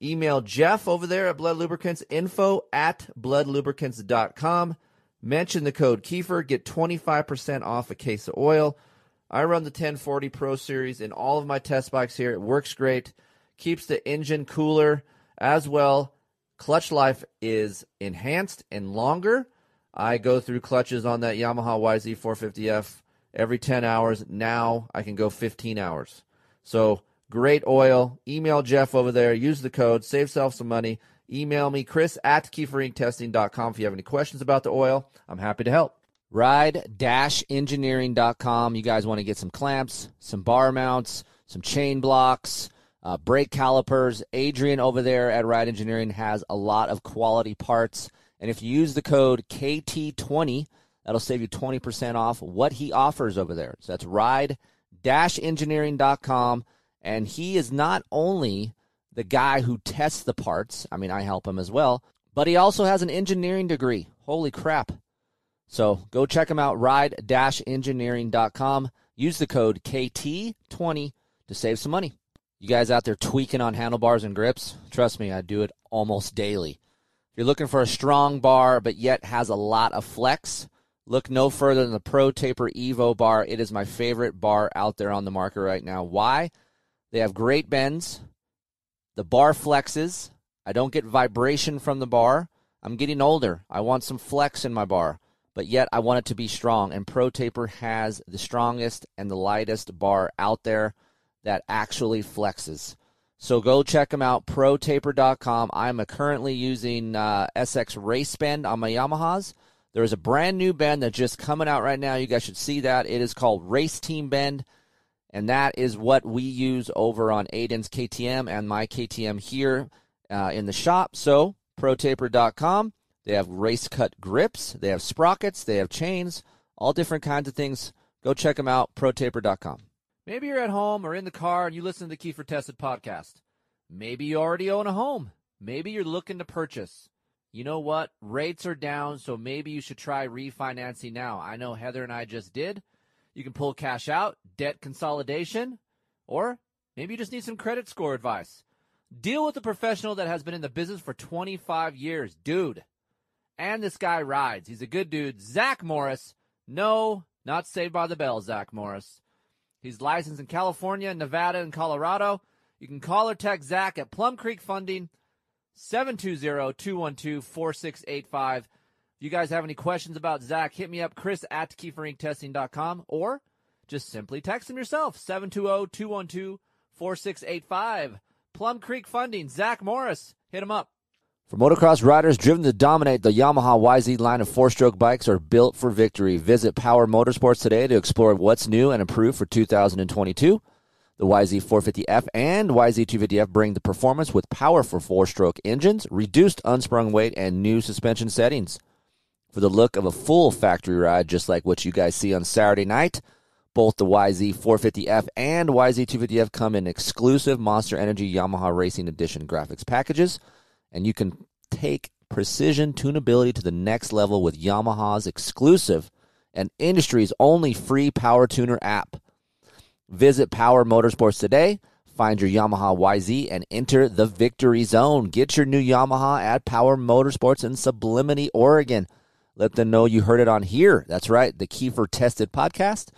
Email Jeff over there at Blud Lubricants, info at bludlubricants.com. Mention the code Keefer, get 25% off a case of oil. I run the 1040 Pro Series in all of my test bikes here. It works great, keeps the engine cooler as well. Clutch life is enhanced and longer. I go through clutches on that Yamaha YZ450F every 10 hours. Now I can go 15 hours. So great oil. Email Jeff over there. Use the code. Save self some money. Email me, Chris at KeeferIncTesting.com if you have any questions about the oil. I'm happy to help. Ride-engineering.com. You guys want to get some clamps, some bar mounts, some chain blocks, uh, brake calipers. Adrian over there at Ride Engineering has a lot of quality parts. And if you use the code KT20, that'll save you 20% off what he offers over there. So that's ride-engineering.com. And he is not only the guy who tests the parts, I mean, I help him as well, but he also has an engineering degree. Holy crap. So go check him out, ride-engineering.com. Use the code KT20 to save some money. You guys out there tweaking on handlebars and grips? Trust me, I do it almost daily. If you're looking for a strong bar but yet has a lot of flex, look no further than the Pro Taper Evo bar. It is my favorite bar out there on the market right now. Why? They have great bends. The bar flexes. I don't get vibration from the bar. I'm getting older. I want some flex in my bar, but yet I want it to be strong. And Pro Taper has the strongest and the lightest bar out there that actually flexes. So go check them out, protaper.com. I'm currently using uh, SX Race Bend on my Yamahas. There is a brand new bend that's just coming out right now. You guys should see that. It is called Race Team Bend, and that is what we use over on Aiden's KTM and my KTM here uh, in the shop. So protaper.com. They have race cut grips, they have sprockets, they have chains, all different kinds of things. Go check them out, protaper.com. Maybe you're at home or in the car and you listen to the Keefer Tested podcast. Maybe you already own a home. Maybe you're looking to purchase. You know what? Rates are down, so maybe you should try refinancing now. I know Heather and I just did. You can pull cash out, debt consolidation, or maybe you just need some credit score advice. Deal with a professional that has been in the business for 25 years, dude. And this guy rides. He's a good dude. Zach Morris. No, not Saved by the Bell, Zach Morris. He's licensed in California, Nevada, and Colorado. You can call or text Zach at Plum Creek Funding, 720-212-4685. If you guys have any questions about Zach, hit me up, chris at keeferinctesting.com, or just simply text him yourself, 720-212-4685. Plum Creek Funding, Zach Morris. Hit him up. For motocross riders driven to dominate, the Yamaha YZ line of four stroke bikes are built for victory. Visit Power Motorsports today to explore what's new and improved for 2022. The YZ450F and YZ250F bring the performance with power for four stroke engines, reduced unsprung weight, and new suspension settings. For the look of a full factory ride, just like what you guys see on Saturday night, both the YZ450F and YZ250F come in exclusive Monster Energy Yamaha Racing Edition graphics packages, and you can take precision tunability to the next level with Yamaha's exclusive and industry's only free Power Tuner app. Visit Power Motorsports today, find your Yamaha YZ, and enter the victory zone. Get your new Yamaha at Power Motorsports in Sublimity, Oregon. Let them know you heard it on here. That's right, the Keefer Tested podcast.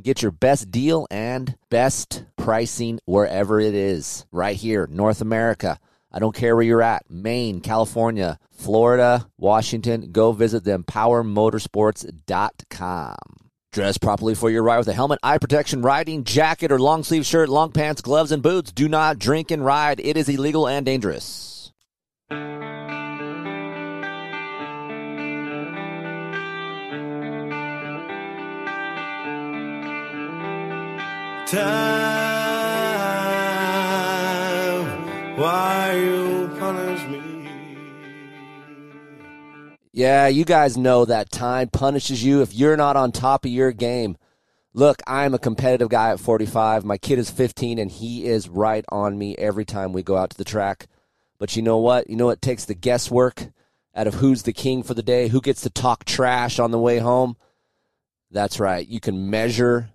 Get your best deal and best pricing wherever it is. Right here, North America. I don't care where you're at Maine, California, Florida, Washington. Go visit them, powermotorsports.com. Dress properly for your ride with a helmet, eye protection, riding jacket, or long sleeve shirt, long pants, gloves, and boots. Do not drink and ride. It is illegal and dangerous. Time, why you punish me? Yeah, you guys know that time punishes you if you're not on top of your game. Look, I'm a competitive guy at 45. My kid is 15, and he is right on me every time we go out to the track. But you know what? You know what takes the guesswork out of who's the king for the day, who gets to talk trash on the way home? That's right. You can measure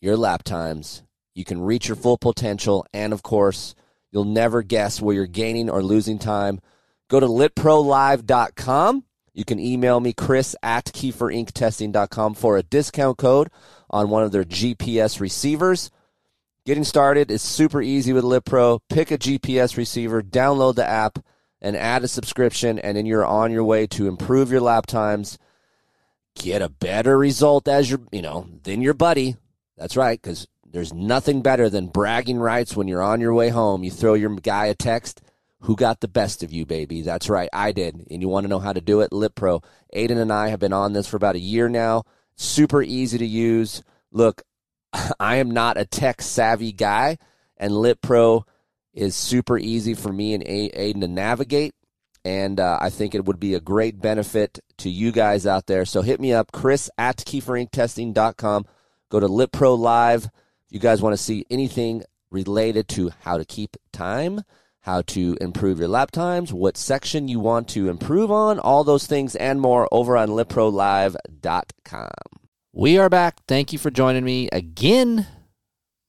your lap times, you can reach your full potential, and of course, you'll never guess where you're gaining or losing time. Go to litprolive.com. You can email me, Chris at KeeferIncTesting.com for a discount code on one of their GPS receivers. Getting started is super easy with LitPro. Pick a GPS receiver, download the app, and add a subscription, and then you're on your way to improve your lap times, get a better result as your, you know, than your buddy. That's right, because there's nothing better than bragging rights when you're on your way home. You throw your guy a text. Who got the best of you, baby? That's right, I did. And you want to know how to do it? LitPro. Aiden and I have been on this for about a year now. Super easy to use. Look, I am not a tech savvy guy, and LitPro is super easy for me and Aiden to navigate. And uh, I think it would be a great benefit to you guys out there. So hit me up, Chris at KeeferIncTesting.com. Go to LitPro Live. If you guys want to see anything related to how to keep time, how to improve your lap times, what section you want to improve on, all those things and more over on litprolive.com. We are back. Thank you for joining me again.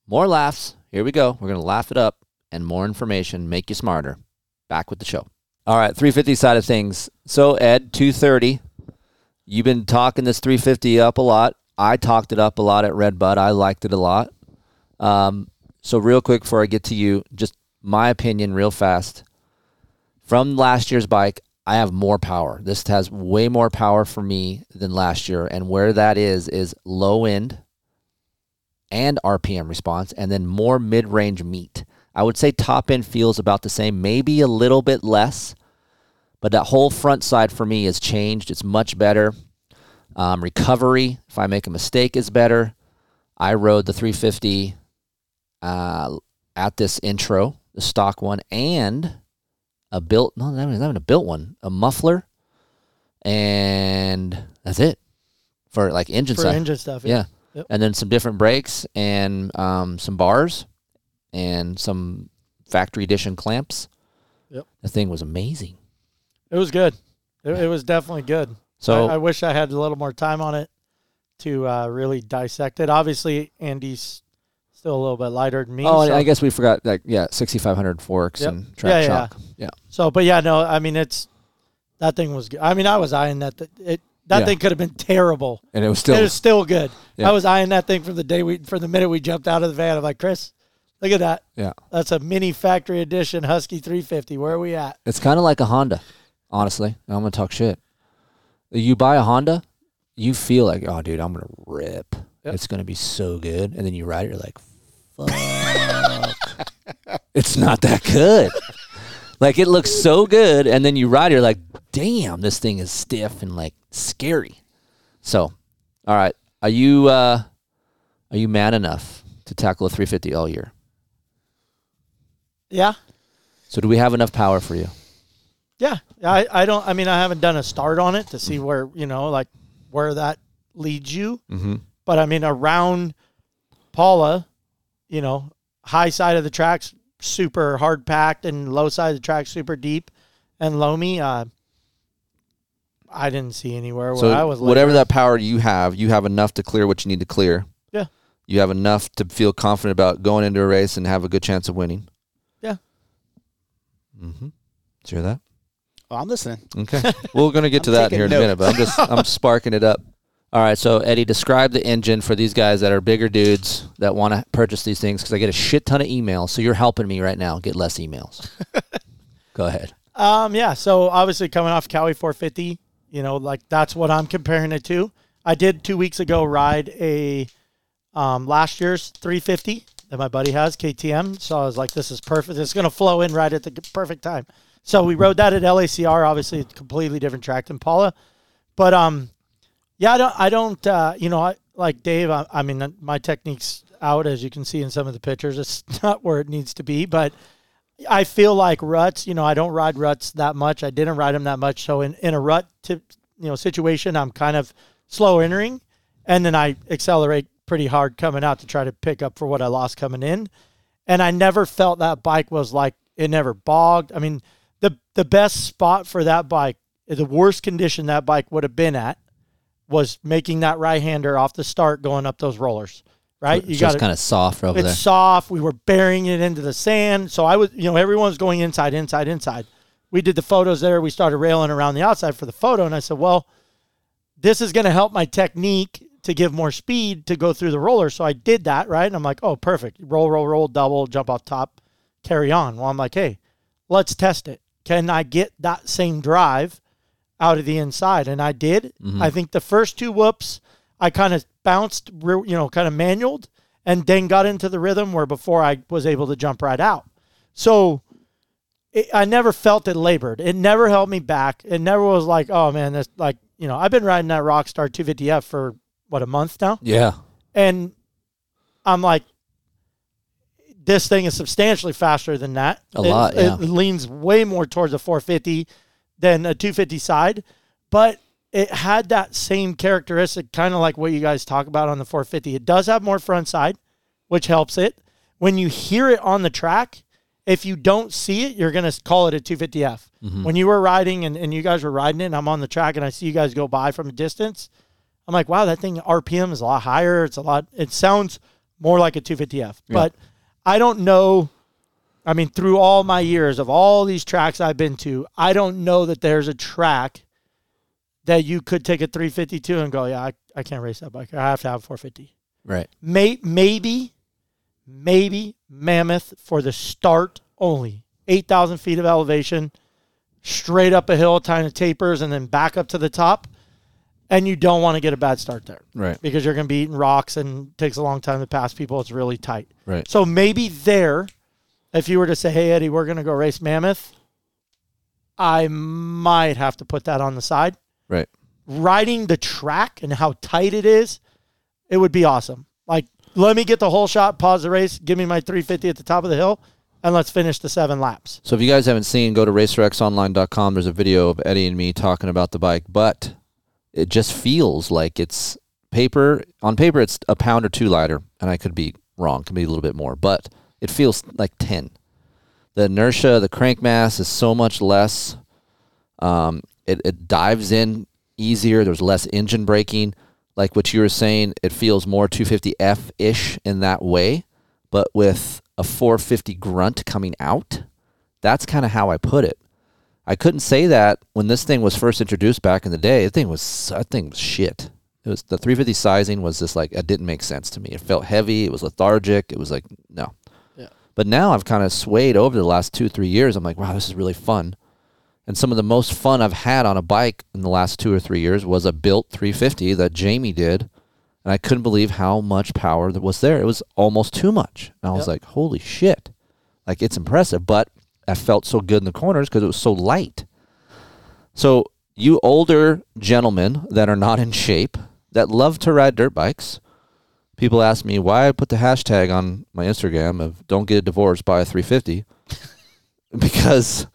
More laughs. Here we go. We're going to laugh it up and more information, make you smarter. Back with the show. All right, 350 side of things. So, Ed, 230. You've been talking this 350 up a lot. I talked it up a lot at Red Bud. I liked it a lot. Um, so, real quick before I get to you, just my opinion, real fast. From last year's bike, I have more power. This has way more power for me than last year. And where that is, is low end and RPM response, and then more mid range meat. I would say top end feels about the same, maybe a little bit less, but that whole front side for me has changed. It's much better. Um, recovery, if I make a mistake, is better. I rode the 350 uh, at this intro, the stock one, and a built, no, not even a built one, a muffler, and that's it for like engine For side. engine stuff, Yeah. yeah. Yep. And then some different brakes and um, some bars and some factory edition clamps. Yep. The thing was amazing. It was good. It, it was definitely good. So- I, I wish I had a little more time on it to uh, really dissect it. Obviously, Andy's still a little bit lighter than me. oh, so- I guess we forgot like yeah, 6500 forks Yep. and track Yeah, yeah, shock. Yeah. So, but yeah, no, I mean it's that thing was good. I mean, I was eyeing that. th- It that Yeah. thing could have been terrible, And it was still it was still good. Yeah. I was eyeing that thing from the day we, from the minute we jumped out of the van. I'm like, Chris, look at that. yeah. That's a mini factory edition Husky 350. Where are we at? It's kind of like a Honda, honestly. I'm gonna talk shit. You buy a Honda, you feel like, oh, dude, I'm gonna rip. Yep. It's gonna be so good, and then you ride it, you're like, fuck. it's not that good. like it looks so good, and then you ride it, you're like, damn, this thing is stiff and like scary. So, all right, are you uh, are you man enough to tackle a 350 all year? Yeah, So, do we have enough power for you? yeah. I, I don't. I mean, I haven't done a start on it to see where you know, like where that leads you. Mm-hmm. But I mean, around Pala, you know, high side of the tracks super hard packed, and low side of the track super deep and loamy. Uh, I didn't see anywhere where So I was. whatever later. that power you have, you have enough to clear what you need to clear. Yeah. You have enough to feel confident about going into a race and have a good chance of winning. Yeah. Mm-hmm. Did you hear that? Oh, I'm listening. Okay. We're going to get to that here in a minute, but I'm just I'm sparking it up. All right, so Eddie, describe the engine for these guys that are bigger dudes that want to purchase these things because I get a shit ton of emails. So you're helping me right now get less emails. Go ahead. Um, yeah. So obviously coming off Kawi 450, you know, like that's what I'm comparing it to. I did two weeks ago ride a um, last year's 350 that my buddy has KTM. So I was like, this is perfect. It's going to flow in right at the perfect time. So we rode that at LACR. Obviously, a completely different track than Pala, but um, yeah, I don't, I don't, uh, you know, I like Dave. I, I mean, my technique's out as you can see in some of the pictures. It's not where it needs to be, but I feel like ruts. You know, I don't ride ruts that much. I didn't ride them that much. So in, in a rut you know situation, I'm kind of slow entering, and then I accelerate pretty hard coming out to try to pick up for what I lost coming in. And I never felt that bike was like it never bogged. I mean, the the best spot for that bike, the worst condition that bike would have been at, was making that right hander off the start going up those rollers. Right, It's just kind of soft over it's there. soft. We were burying it into the sand. So I was, you know, everyone's going inside, inside, inside. We did the photos there. We started railing around the outside for the photo. And I said, well, this is going to help my technique to give more speed to go through the roller. So I did that, right? And I'm like, oh, perfect. Roll, roll, roll, double, jump off top, carry on. Well, I'm like, hey, let's test it. Can I get that same drive out of the inside? And I did. Mhm. I think the first two whoops, I kind of bounced, you know, kind of manualed and then got into the rhythm where before I was able to jump right out. So it, I never felt it labored. It never held me back. It never was like, oh man, that's like, you know, I've been riding that Rockstar 250F for what, a month now? yeah. And I'm like, this thing is substantially faster than that. A It- lot, yeah. It leans way more towards a 450 than a 250 side, but it had that same characteristic, kind of like what you guys talk about on the 450. It does have more front side, which helps it. When you hear it on the track, if you don't see it, you're gonna call it a 250F. Mm-hmm. When you were riding and, and you guys were riding it, and I'm on the track and I see you guys go by from a distance, I'm like, wow, that thing RPM is a lot higher. It's a lot. It sounds more like a 250F, but I don't know. I mean, through all my years of all these tracks I've been to, I don't know that there's a track that you could take a 352 and go, yeah, I, I can't race that bike. I have to have 450. Right. May, maybe, maybe Mammoth for the start only. 8,000 feet of elevation, straight up a hill, kind of tapers, and then back up to the top. And you don't want to get a bad start there Right. because you're going to be eating rocks and it takes a long time to pass people. It's really tight. Right. So maybe there, if you were to say, hey, Eddie, we're going to go race Mammoth, I might have to put that on the side. Right. Riding the track and how tight it is, it would be awesome. Like, let me get the whole shot, pause the race, give me my 350 at the top of the hill, and let's finish the seven laps. So if you guys haven't seen, go to racerxonline.com. There's a video of Eddie and me talking about the bike, but it just feels like it's paper. On paper, it's a pound or two lighter, and I could be wrong. Could be a little bit more, but it feels like 10. The inertia, the crank mass is so much less. Um, it, it dives in easier. There's less engine braking. Like what you were saying, it feels more 250F ish in that way, but with a 450 grunt coming out, that's kind of how I put it. I couldn't say that when this thing was first introduced back in the day. The thing was that thing was shit. It was the 350 sizing was just like it didn't make sense to me. It felt heavy. It was lethargic. It was like no. Yeah. But now I've kind of swayed over the last two three years. I'm like, wow, this is really fun. And some of the most fun I've had on a bike in the last two or three years was a built 350 that Jamie did. And I couldn't believe how much power that was there. It was almost too much. And I was Yep. like, holy shit. Like, it's impressive. But I felt so good in the corners because it was so light. So, you older gentlemen that are not in shape, that love to ride dirt bikes, people ask me why I put the hashtag on my Instagram of don't get a divorce, buy a 350. because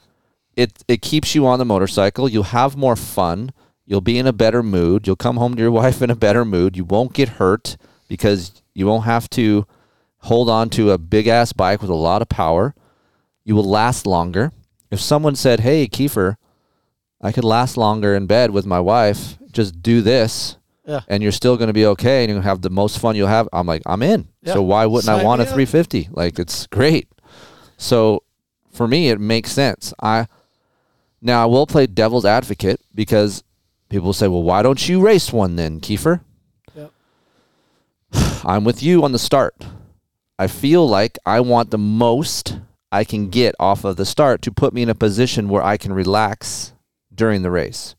it it keeps you on the motorcycle. You'll have more fun. You'll be in a better mood. You'll come home to your wife in a better mood. You won't get hurt because you won't have to hold on to a big ass bike with a lot of power. You will last longer. If someone said, "Hey, Keefer, I could last longer in bed with my wife. Just do this." Yeah. And you're still going to be okay, and you'll have the most fun you'll have. I'm like, I'm in. Yeah. So why wouldn't I want a me up. 350? Like, it's great. So for me, it makes sense. I now I will play devil's advocate because people say, "Well, why don't you race one then, Keefer?" Yep. I'm with you on the start. I feel like I want the most I can get off of the start to put me in a position where I can relax during the race.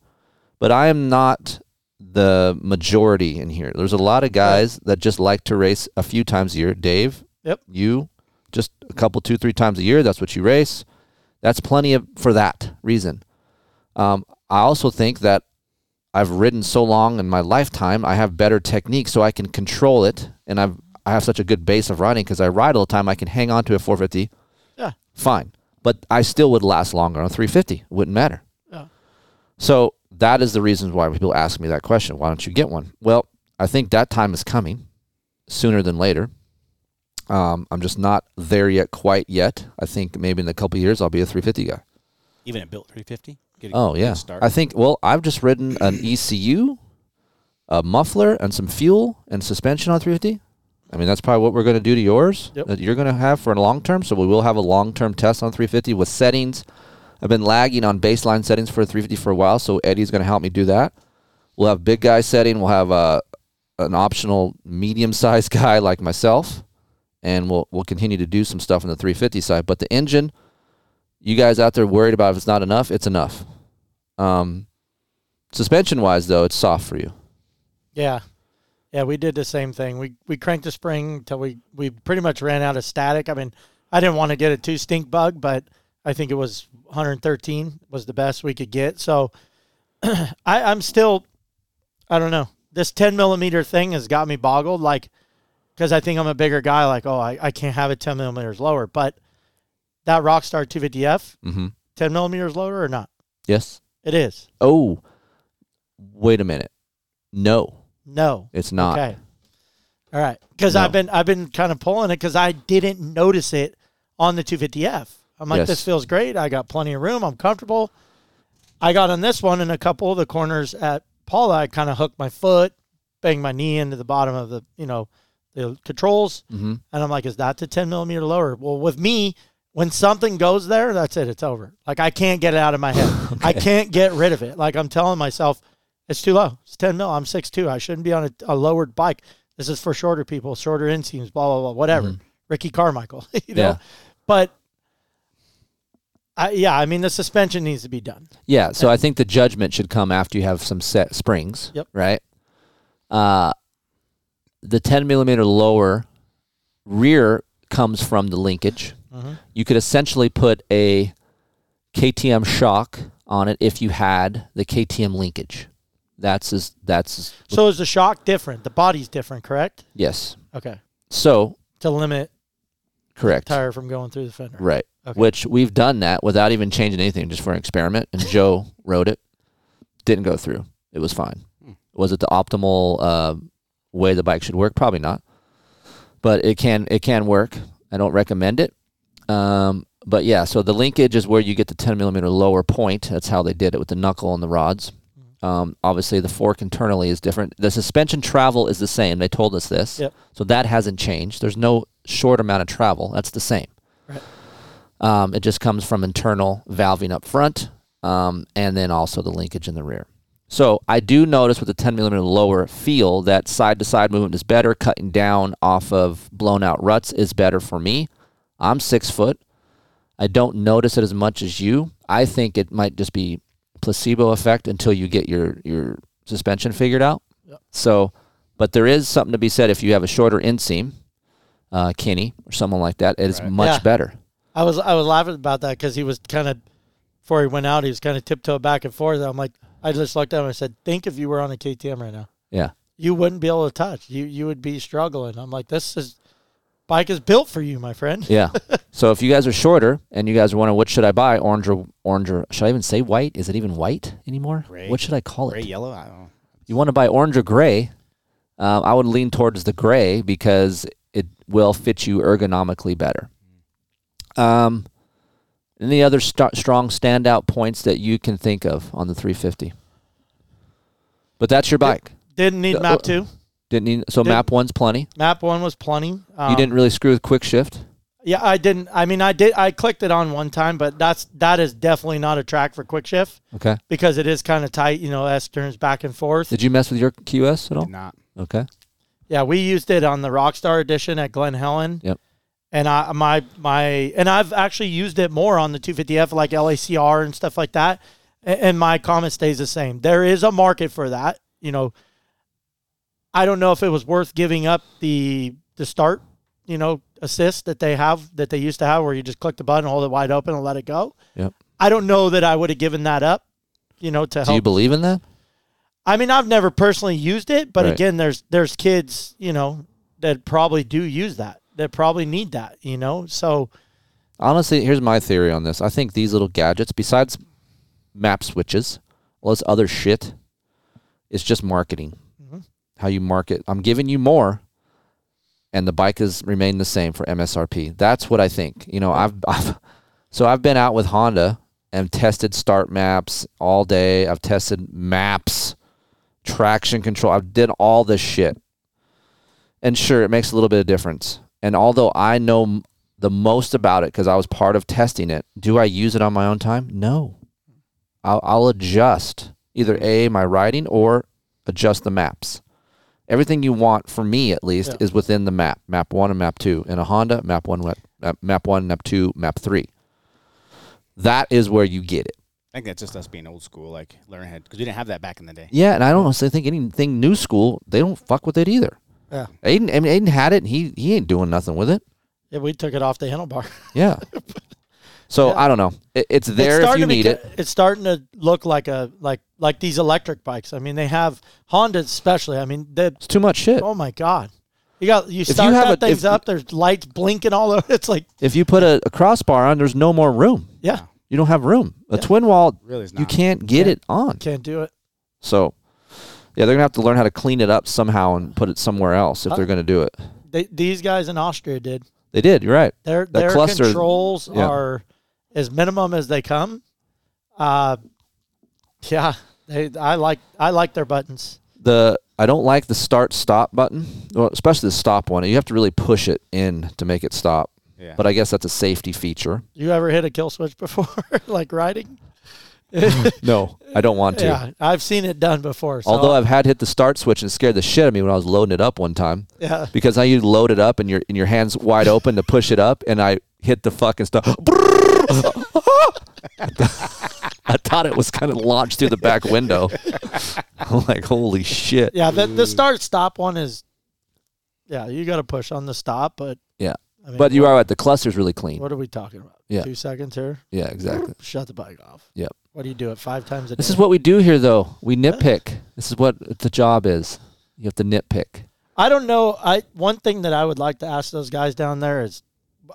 But I am not the majority in here. There's a lot of guys that just like to race a few times a year. Dave, Yep. you just a couple, two, three times a year. That's what you race. That's plenty of for that reason. Um, I also think that I've ridden so long in my lifetime, I have better technique, so I can control it, and I've I have such a good base of riding because I ride all the time. I can hang on to a 450, Yeah. Fine, but I still would last longer on a 350. It wouldn't matter. Yeah. So that is the reason why people ask me that question. Why don't you get one? Well, I think that time is coming sooner than later. Um, I'm just not there yet, quite yet. I think maybe in a couple of years I'll be a 350 guy. Even a built 350. Get a Oh yeah, start. I think. Well, I've just ridden an ECU, a muffler, and some fuel and suspension on 350. I mean, that's probably what we're going to do to yours. Yep. That you're going to have for a long term. So we will have a long term test on 350 with settings. I've been lagging on baseline settings for 350 for a while, so Eddie's going to help me do that. We'll have big guy setting. We'll have uh, an optional medium sized guy like myself, and we'll we'll continue to do some stuff on the 350 side. But the engine, you guys out there worried about if it's not enough, it's enough. Um, suspension wise, though, it's soft for you. Yeah. Yeah, we did the same thing. We we cranked the spring until we, we pretty much ran out of static. I mean, I didn't want to get a two stink bug, but I think it was 113 was the best we could get. So I, I'm still, I don't know. This 10 millimeter thing has got me boggled, like, because I think I'm a bigger guy. Like, oh, I, I can't have it 10 millimeters lower. But that Rockstar 250F, Mm-hmm. 10 millimeters lower or not? Yes. It is. Oh, wait a minute. No, No. it's not. Okay. All right. Because No. I've been I've been kind of pulling it because I didn't notice it on the 250F. I'm like, Yes. this feels great. I got plenty of room. I'm comfortable. I got on this one in a couple of the corners at Pala. I kind of hooked my foot, banged my knee into the bottom of the, you know, the controls. Mhm. And I'm like, is that the 10 millimeter lower? Well, with me, when something goes there, that's it. It's over. Like I can't get it out of my head. I can't get rid of it. Like I'm telling myself, it's too low. It's 10 mil. I'm 6'2". I shouldn't be on a, a lowered bike. This is for shorter people, shorter inseams, blah, blah, blah, whatever. Ricky Carmichael, you know? Yeah. But I, yeah, I mean, the suspension needs to be done. Yeah, so I think the judgment should come after you have some set springs. Yep. Right. Uh, the 10 millimeter lower rear comes from the linkage. Mhm. You could essentially put a KTM shock on it if you had the KTM linkage. That's as that's as, So is the shock different? The body's different, correct? yes. Okay. So To limit correct. tire from going through the fender. Right. Okay. Which we've done that without even changing anything, just for an experiment. And Joe wrote it. Didn't go through. It was fine. Was it the optimal uh, way the bike should work? Probably not. But it can it can work. I don't recommend it. Um, but yeah, so the linkage is where you get the 10 millimeter lower point. That's how they did it with the knuckle and the rods. Um, obviously, the fork internally is different. The suspension travel is the same. They told us this. Yep. So that hasn't changed. There's no short amount of travel. That's the same. Right. Um, it just comes from internal valving up front, um, and then also the linkage in the rear. So I do notice with the 10 millimeter lower feel that side to side movement is better. Cutting down off of blown out ruts is better for me. I'm six foot. I don't notice it as much as you. I think it might just be placebo effect until you get your your suspension figured out. So, but there is something to be said if you have a shorter inseam, uh, Kenny or someone like that. It is much Yeah. better. I was I was laughing about that because he was kind of before he went out, he was kind of tiptoe back and forth. I'm like, I just looked at him and I said, "Think if you were on a KTM right now, Yeah. you wouldn't be able to touch. You you would be struggling." I'm like, "This is bike is built for you, my friend." Yeah. so if you guys are shorter and you guys are wondering what should I buy, orange or orange or should I even say white? Is it even white anymore? Gray. What should I call it? Gray, yellow. I don't know. You want to buy orange or gray? Um, I would lean towards the gray because it will fit you ergonomically better. Um, any other st- strong standout points that you can think of on the 350? But that's your bike. Didn't need map uh, two. Didn't need so Didn't- map one's plenty. Map one was plenty. Um, you didn't really screw with quick shift. Yeah, I didn't. I mean, I did. I clicked it on one time, but that's that is definitely not a track for quick shift Okay. because it is kind of tight. You know, S turns back and forth. Did you mess with your QS at all? Did not. Okay. Yeah, we used it on the Rockstar edition at Glen Helen. Yep. And I my my and I've actually used it more on the 250F like LACR and stuff like that. A- And my comment stays the same. There is a market for that. You know, I don't know if it was worth giving up the the start, you know, assist that they have that they used to have where you just click the button, hold it wide open and let it go. Yep. I don't know that I would have given that up, you know, to help. Do help you believe in that? I mean, I've never personally used it, but Right. again, there's there's kids, you know, that probably do use that, that probably need that, you know. So Honestly, here's my theory on this. I think these little gadgets, besides map switches, all this other shit, is just marketing. How you market. I'm giving you more, and the bike has remained the same for MSRP. That's what I think. You know, I've, I've so I've been out with Honda and tested start maps all day. I've tested maps, traction control. I've did all this shit. And sure, it makes a little bit of difference. And although I know the most about it because I was part of testing it, do I use it on my own time? No. I'll, I'll adjust either A, my writing, or adjust the maps. Everything you want, for me at least, Yeah. is within the map. Map one and map two. In a Honda, map one, map, map- map one, map two, map three. That is where you get it. I think that's just us being old school, like learn ahead, because we didn't have that back in the day. Yeah, and I don't honestly think anything new school, they don't fuck with it either. Yeah. Aiden, I mean, Aiden had it, and he, he ain't doing nothing with it. yeah, we took it off the handlebar. Yeah. So Yeah. I don't know. It, it's there if you need beca- it. It's starting to look like a like like these electric bikes. I mean, they have Honda especially. I mean, the It's too much shit. oh my god, you got you you start have that a- things if- up. There's lights blinking all over. It's like If you put a, a crossbar on, there's no more room. yeah, You don't have room. A Yeah. twin wall, Really is you not. can't get it on. can't do it. So, yeah, they're gonna have to learn how to clean it up somehow and put it somewhere else if Huh? they're gonna do it. They, these guys in Austria did. They did. You're right. Their That their cluster- controls yeah. are as minimum as they come. Uh, yeah, they. I like I like their buttons. The I don't like the start stop button, well, especially the stop one. You have to really push it in to make it stop. Yeah. But I guess that's a safety feature. You ever hit a kill switch before, like riding? No, I don't want to. Yeah, I've seen it done before. So Although I've had hit the start switch and scared the shit out of me when I was loading it up one time. Yeah. Because now you load it up and your and your hands wide open to push it up, and I hit the fucking stuff. I thought it was kind of launched through the back window. I'm like, holy shit. yeah, the the start stop one is. Yeah, you got to push on the stop, but Yeah. I mean, But you are right. The cluster's really clean. What are we talking about? Yeah. two seconds here. Yeah, exactly. Shut the bike off. Yep. What do you do it five times a day? This is what we do here, though. We nitpick. This is what the job is. You have to nitpick. I don't know. I one thing that I would like to ask those guys down there is,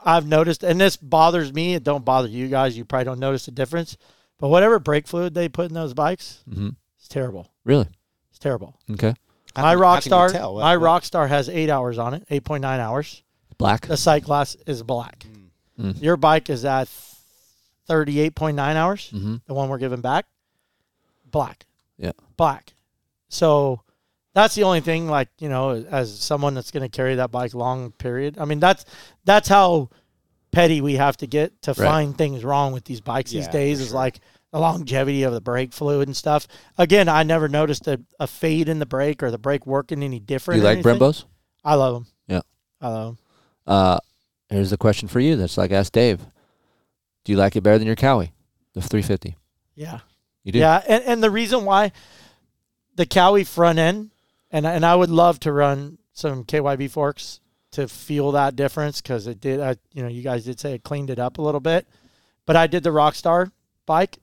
I've noticed, and this bothers me. It don't bother you guys. You probably don't notice the difference. But whatever brake fluid they put in those bikes, Mhm. it's terrible. Really? It's terrible. Okay. How My can- how Rockstar, tell? What- my what- Rockstar has eight hours on it, eight point nine hours. Black. The sight glass is black. Mm. Your bike is at thirty eight point nine hours. Mhm. The one we're giving back, black. Yeah. black. So that's the only thing. Like you know, as someone that's going to carry that bike long period, I mean that's that's how petty we have to get to Right. find things wrong with these bikes these days. for Is sure. like the longevity of the brake fluid and stuff. Again, I never noticed a, a fade in the brake or the brake working any different. Do you like anything. Brembos? I love them. Yeah. I love them. Uh, here's the question for you. That's like ask Dave. Do you like it better than your Kawi, the 350? Yeah. You do. Yeah, and, and the reason why the Kawi front end, and and I would love to run some KYB forks to feel that difference because it did. I, you know, you guys did say it cleaned it up a little bit, but I did the Rockstar bike,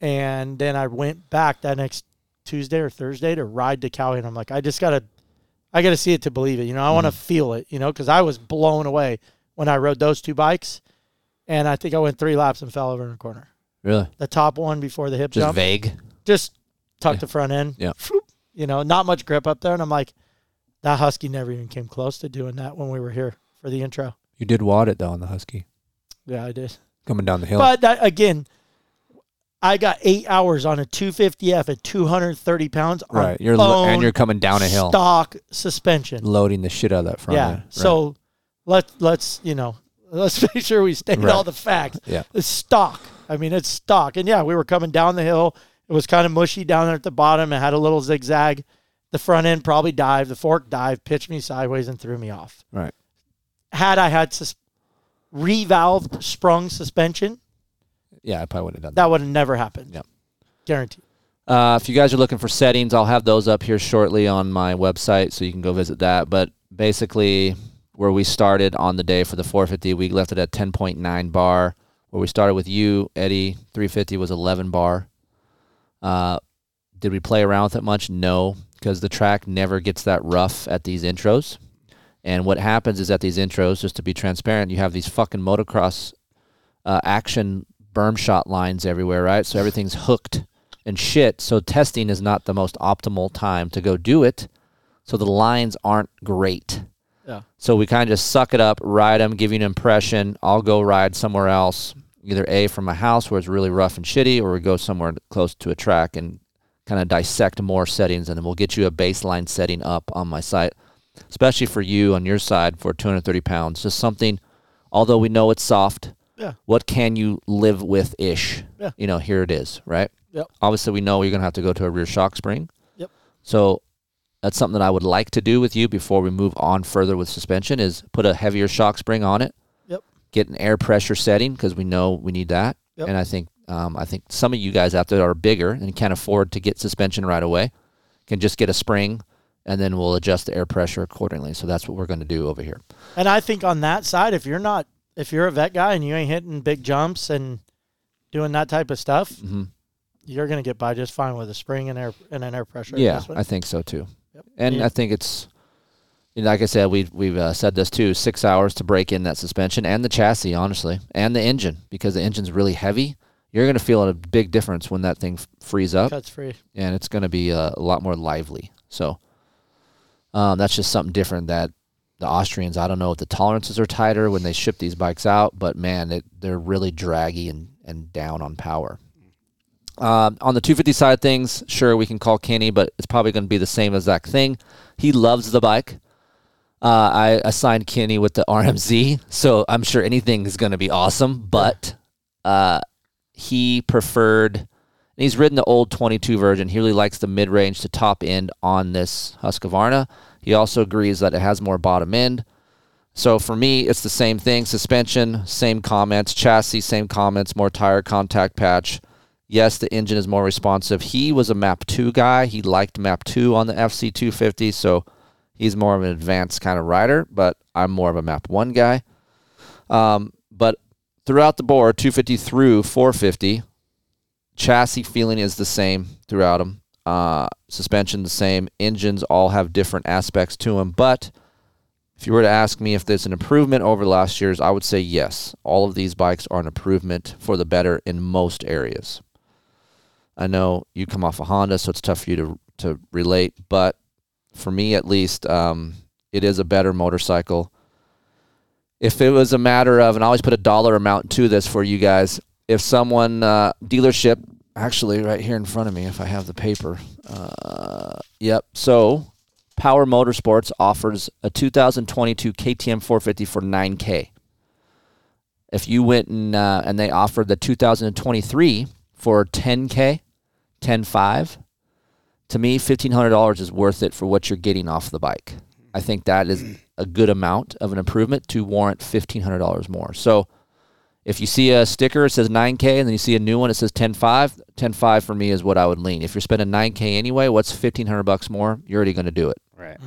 and then I went back that next Tuesday or Thursday to ride to Kawi, and I'm like, I just gotta, I gotta see it to believe it. You know, I want to mm-hmm. feel it. You know, because I was blown away when I rode those two bikes, and I think I went three laps and fell over in a corner. Really? The top one before the hip Just jump vague. just tuck Yeah. the front end. Yeah. You know, not much grip up there. And I'm like, that Husky never even came close to doing that when we were here for the intro. You did wad it though on the Husky Yeah, I did. coming down the hill. But that, again, I got eight hours on a 250F at 230 pounds on right. You're lo- and you're coming down a hill, stock suspension. loading the shit out of that front. yeah. end. Right. So let let's you know let's make sure we state Right. all the facts. Yeah. It's stock. I mean, it's stock. And yeah, we were coming down the hill. It was kind of mushy down there at the bottom. It had a little zigzag. The front end probably dived. The fork dived, pitched me sideways, and threw me off. right. Had I had sus- revalved sprung suspension, Yeah, I probably would have done that. that would have never happened. Yep. Guaranteed. Uh, if you guys are looking for settings, I'll have those up here shortly on my website, so you can go visit that. But basically, where we started on the day for the 450, we left it at 10.9 bar. Where we started with you, Eddie, 350 was 11 bar. Uh, did we play around with it much? No, because the track never gets that rough at these intros. And what happens is at these intros, just to be transparent, you have these fucking motocross uh, action berm shot lines everywhere, right? So everything's hooked and shit. So testing is not the most optimal time to go do it. So the lines aren't great. Yeah. So we kind of just suck it up, ride them, give you an impression. I'll go ride somewhere else, either A, from a house where it's really rough and shitty, or we go somewhere close to a track and kind of dissect more settings, and then we'll get you a baseline setting up on my site, especially for you on your side for 230 pounds. Just something, although we know it's soft, Yeah. what can you live with ish? Yeah. You know, here it is, right? Yep. Obviously, we know you're going to have to go to a rear shock spring. Yep. So that's something that I would like to do with you before we move on further with suspension is put a heavier shock spring on it. Get an air pressure setting because we know we need that. Yep. And I think um, I think some of you guys out there are bigger and can't afford to get suspension right away, can just get a spring, and then we'll adjust the air pressure accordingly. So that's what we're going to do over here. And I think on that side, if you're not, if you're a vet guy and you ain't hitting big jumps and doing that type of stuff, Mhm. you're gonna get by just fine with a spring and air and an air pressure Yeah. I think so too. Yep. And Yeah. I think it's, like I said, we've we've uh, said this too: six hours to break in that suspension and the chassis, honestly, and the engine because the engine's really heavy. You're gonna feel a big difference when that thing f- frees up, cuts free. and it's gonna be uh, a lot more lively. So, um, that's just something different that the Austrians. I don't know if the tolerances are tighter when they ship these bikes out, but man, it, they're really draggy and, and down on power. Um, on the 250 side things, sure, we can call Kenny, but it's probably going to be the same exact thing. He loves the bike. Uh, I assigned Kenny with the RMZ, so I'm sure anything is going to be awesome, but uh, he preferred, he's ridden the old 22 version. He really likes the mid range to top end on this Husqvarna. He also agrees that it has more bottom end. So for me, it's the same thing. Suspension, same comments. Chassis, same comments. More tire contact patch. Yes, the engine is more responsive. He was a Map 2 guy. He liked Map 2 on the FC250, so he's more of an advanced kind of rider, but I'm more of a Map 1 guy. Um, but throughout the board, 250 through 450, chassis feeling is the same throughout them. Uh, suspension the same. Engines all have different aspects to them, but if you were to ask me if there's an improvement over last year's, I would say yes. All of these bikes are an improvement for the better in most areas. I know you come off a Honda, so it's tough for you to to relate, but for me at least, um, it is a better motorcycle. If it was a matter of, and I always put a dollar amount to this for you guys, if someone uh, dealership, actually right here in front of me, if I have the paper, uh, yep. So Power Motorsports offers a 2022 KTM 450 for 9K. If you went and uh, and they offered the 2023 for 10K, 10.5, to me $1500 is worth it for what you're getting off the bike. I think that is a good amount of an improvement to warrant $1500 more. So if you see a sticker it says 9k and then you see a new one it says 10.5, 10.5 for me is what I would lean. If you're spending 9k anyway, what's 1500 bucks more? You're already going to do it. Right.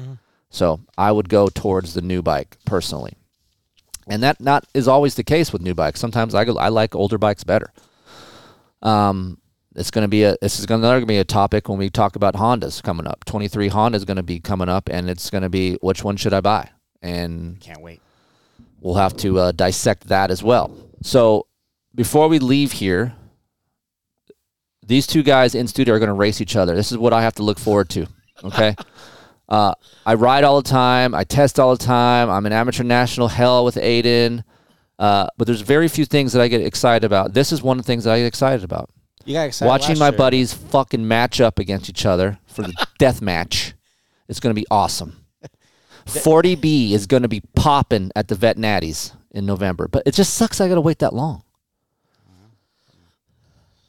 So I would go towards the new bike personally, and that not is always the case with new bikes. Sometimes I go, I like older bikes better. Um, it's going to be a this is going to be a topic when we talk about Hondas coming up. Twenty three Honda is going to be coming up, and it's going to be which one should I buy? And Can't wait. we'll have to uh, dissect that as well. So before we leave here, these two guys in studio are going to race each other. This is what I have to look forward to. Okay. uh, I ride all the time. I test all the time. I'm an amateur national hell with Aiden. Uh, but there's very few things that I get excited about. This is one of the things that I get excited about. You got excited Watching my year. buddies fucking match up against each other for the death match. It's going to be awesome. 40B is going to be popping at the Vet Natties in November, but it just sucks I got to wait that long.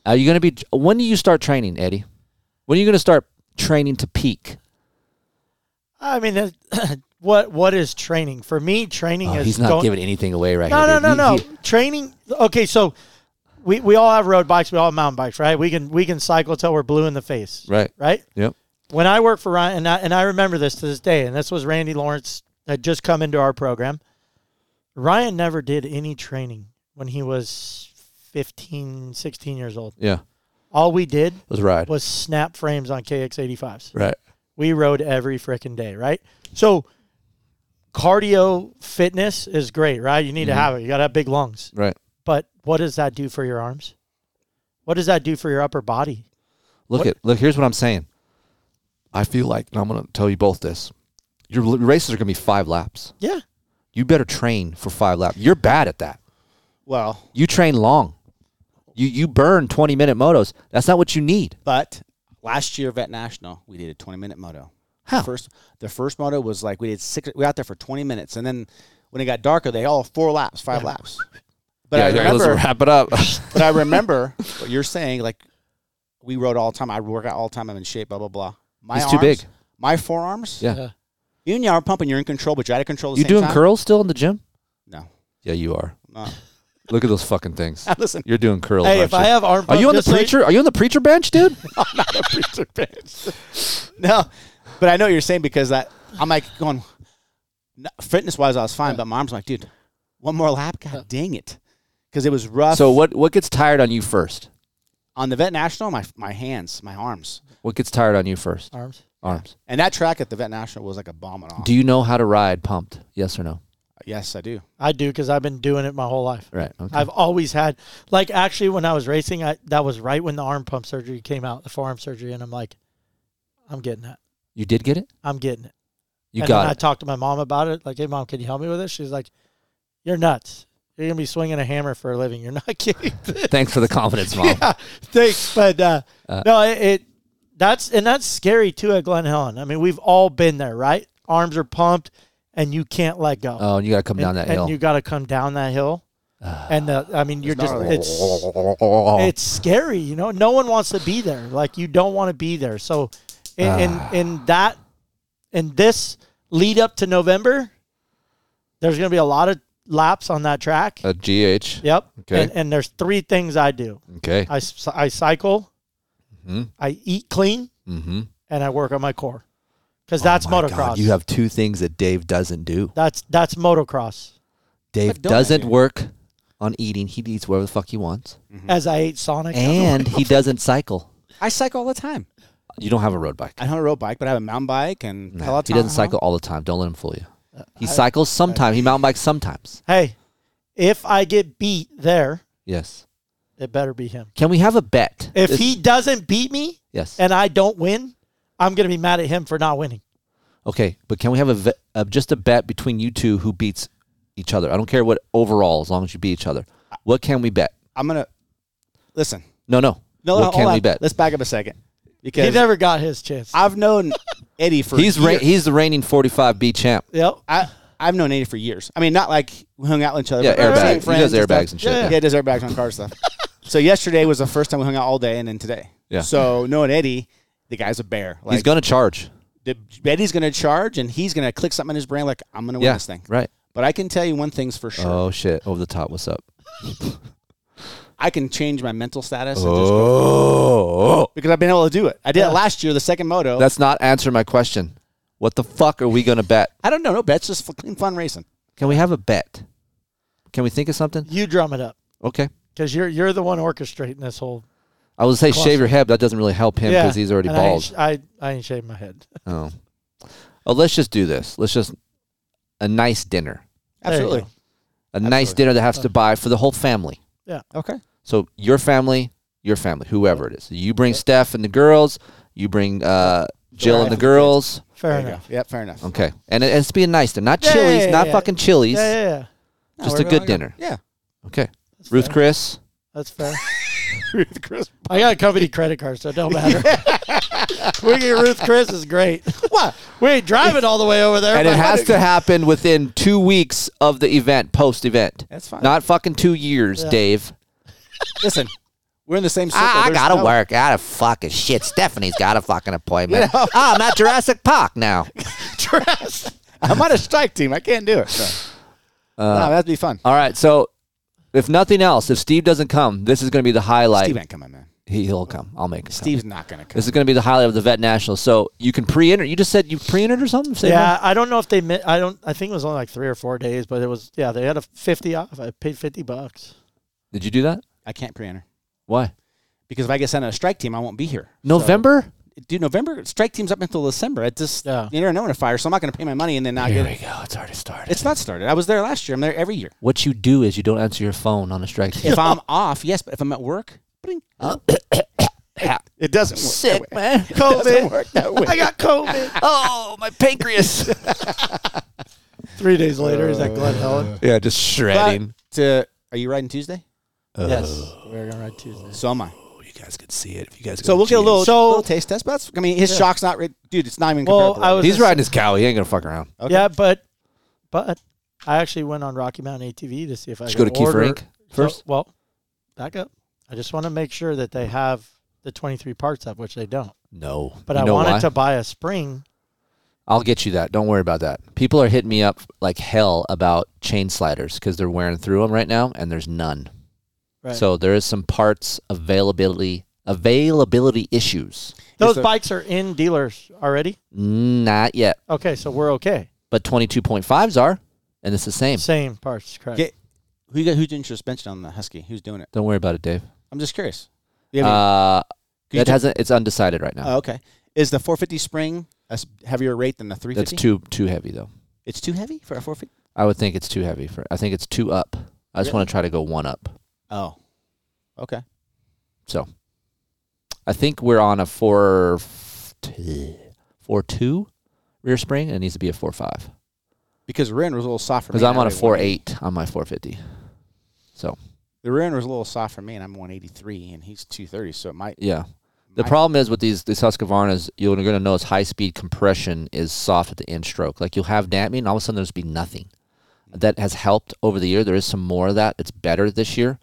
Are you going to be? When do you start training, Eddie? When are you going to start training to peak? I mean, that- what what is training for me? Training Oh, is he's not going- giving anything away right now. No, here. no, no, He- no. he- Training. Okay, so we we all have road bikes. We all have mountain bikes, right? We can we can cycle till we're blue in the face, right. right? Yep. When I worked for Ryan, and I, and I remember this to this day, and this was Randy Lawrence had just come into our program. Ryan never did any training when he was 15, 16 years old. Yeah. All we did Let's ride. was snap frames on KX85s. Right. We rode every freaking day, right? So cardio fitness is great, right? You need to mm-hmm. have it. You got to have big lungs. Right. But what does that do for your arms? What does that do for your upper body? Look What- at look. Here's what I'm saying. I feel like, and I'm going to tell you both this. Your races are going to be five laps. Yeah. You better train for five laps. You're bad at that. Well, You train long. You you burn 20 minute motos. That's not what you need. but last year Vet National, we did a 20 minute moto. How? First, the first moto was like we did six. We were out there for 20 minutes, and then when it got darker, they all four laps, five laps. But I remember, wrap it up. but I remember what you're saying. Like we rode all the time. I work out all the time. I'm in shape. Blah blah blah. My He's too arms- big. My forearms. yeah. You and you are pumping. You're in control, but you're out of control. At You same doing time. curls still in the gym? No. Yeah, you are. No. Look at those fucking things. Listen, You're doing curls. Hey, aren't if I you? have arm Are you on the just like- preacher? Are you on the preacher bench, dude? I'm not a preacher bench. no, but I know what you're saying because that I'm like going fitness wise, I was fine, but my arms like, dude, one more lap. God dang it, because it was rough. so what what gets tired on you first? on the Vet National, my my hands, my arms, What gets tired on you first? arms. Arms. and that track at the Vet National was like a bomb and off. Do you know how to ride pumped? Yes or no? yes, I do. I do because I've been doing it my whole life. Right. Okay. I've always had, like, actually, when I was racing, I, that was right when the arm pump surgery came out, the forearm surgery, and I'm like, I'm getting that. you did get it? I'm getting it. You and got then I talked to my mom about it. Like, hey, mom, can you help me with this? She's like, you're nuts. You're gonna be swinging a hammer for a living. You're not kidding. Thanks for the confidence, mom. yeah, thanks. But uh, Uh, no, it, it that's and that's scary too at Glen Helen. I mean, we've all been there, right? Arms are pumped, and you can't let go. Oh, and you got to come and, down that and hill. you got to come down that hill. and the, I mean, you're just gnarly. it's it's scary. You know, no one wants to be there. Like you don't want to be there. So, in in, in that in this lead up to November, there's going to be a lot of laps on that track. a GH. Yep. Okay. And, and there's three things I do. Okay. I, I cycle, Mhm. I eat clean, Mm-hmm. and I work on my core. Because that's motocross. you have two things that Dave doesn't do. that's that's motocross. Dave What don't I doesn't do? work on eating. He eats whatever the fuck he wants, As I ate Sonic. and he doesn't cycle. I cycle all the time. You don't have a road bike. I don't have a road bike, but I have a mountain bike and No, Peloton. he doesn't cycle all the time. Don't let him fool you. He cycles sometimes. He mountain bikes sometimes. hey, if I get beat there, Yes. it better be him. Can we have a bet? If This- he doesn't beat me yes. and I don't win, I'm going to be mad at him for not winning. Okay, but can we have a, ve- uh, just a bet between you two who beats each other? I don't care what overall, as long as you beat each other. What can we bet? I'm gonna listen. No, no. No, what no, can hold we on. bet? Let's back up a second He never got his chance. I've known Eddie for He's ra- years. he's the reigning 45B champ. yep. I I've known Eddie for years. I mean, not like we hung out with each other. Yeah, but we're airbag. same He friends does and airbags stuff. and shit, Yeah, yeah. he does airbags on car stuff. so yesterday was the first time we hung out all day, and then today. Yeah. So knowing Eddie, the guy's a bear. Like, he's going to charge. the, Eddie's going to charge, and he's going to click something in his brain like I'm going to win Yeah, this thing. right. But I can tell you one thing's for sure. Oh, shit. Over the top. What's up? I can change my mental status and just go Oh. because I've been able to do it. I did it last year, the second moto. That's not answering my question. What the fuck are we going to bet? I don't know. No bets, just clean fun racing. Can we have a bet? Can we think of something? You drum it up Okay. because you're you're the one orchestrating this whole. I would say Cluster. shave your head, but that doesn't really help him yeah, because he's already and I ain't bald. sh- I, I ain't shaved my head. Oh. Oh, let's just do this. Let's just a nice dinner. There you Absolutely. go. A nice dinner that has to uh. buy for the whole family. Yeah. Okay. So your family, your family, whoever it is. You bring Steph and the girls. You bring uh, Jill and the and the girls. Fair There enough. go. Yep. Fair enough. Okay, and it has to be a nice dinner, not Yeah, Chili's, yeah, not yeah. fucking Chili's. Yeah, yeah, yeah. No, Just we're a good going- dinner. Yeah. Okay, That's Ruth fair. Chris. That's fair. Ruth Chris. I got a company credit card, so it don't matter. we get Ruth Chris is great. What? We ain't driving all the way over there. And it but- has to happen within two weeks of the event, post event. That's fine. Not fucking two years, Yeah. Dave. Listen, we're in the same circle. I, I gotta no- work. I gotta fucking shit. Stephanie's got a fucking appointment. oh, I'm at Jurassic Park now. I'm on a strike team. I can't do it. So. Uh, no, that'd be fun. All right, so if nothing else, if Steve doesn't come, this is going to be the highlight. Steve ain't coming, man. He, he'll come. I'll make him. come. Steve's not going to come. This is going to be the highlight of the Vet National. So you can pre-enter. You just said you pre-entered or something. Say Yeah, I don't know if they. mi- I don't. I think it was only like three or four days, but it was. Yeah, they had a fifty off. I paid fifty bucks. Did you do that? I can't pre-enter Why? because if I get sent on a strike team, I won't be here. November? So, dude, November strike teams up until December. It just Yeah. you never know when a fire, so I'm not going to pay my money and then not get it. go. It's already started. It's not started. I was there last year. I'm there every year. what you do is you don't answer your phone on a strike team. If I'm off, yes, but if I'm at work, bling. it doesn't work. Sick, that way. man. It doesn't work that way. I got COVID. oh, my pancreas. Three days later, is that Glen Helen. yeah, just shredding. But, uh, are you riding Tuesday? Yes, we're gonna ride Tuesday. So am I. Oh, you guys could see it if you guys. So we'll get a little, So- little taste test. But that's, I mean, his shock's not, re- dude. It's not even. Well, comparable. I was He's just- riding his cow. He ain't gonna fuck around. Okay. Yeah, but but I actually went on Rocky Mountain ATV to see if I Did you could go to Keefer order- Inc. So- first? well, back up. I just want to make sure that they have the twenty three parts of which they don't. No, But You I know wanted why? to buy a spring. I'll get you that. Don't worry about that. People are hitting me up like hell about chain sliders because they're wearing through them right now, and there's none. Right. So there is some parts availability availability issues. Those a- bikes are in dealers already. Not yet, Okay, so we're okay. but 22.5s are, and it's the same. Same parts, correct? Get- Who you got? Who's doing suspension on the Husky? Who's doing it? Don't worry about it, Dave. I'm just curious. Yeah, Uh, you that do- hasn't. It's undecided right now. oh, okay. Is the 450 spring a heavier rate than the 350? That's too too heavy though. It's too heavy for a 450. I would think it's too heavy for. I think it's two up. I just Really? want to try to go one up. Oh, okay. So, I think we're on a four four two rear spring, and it needs to be a four five. Because rear end was a little soft for me. Because I'm on a four eight on my four fifty. So The rear end was a little soft for me, and I'm 183, and he's 230, so it might. yeah. The might- problem is with these these Husqvarnas, you're going to notice high speed compression is soft at the end stroke. Like you'll have damping, and all of a sudden there's be nothing. Mm-hmm. That has helped over the year. There is some more of that. It's better this year,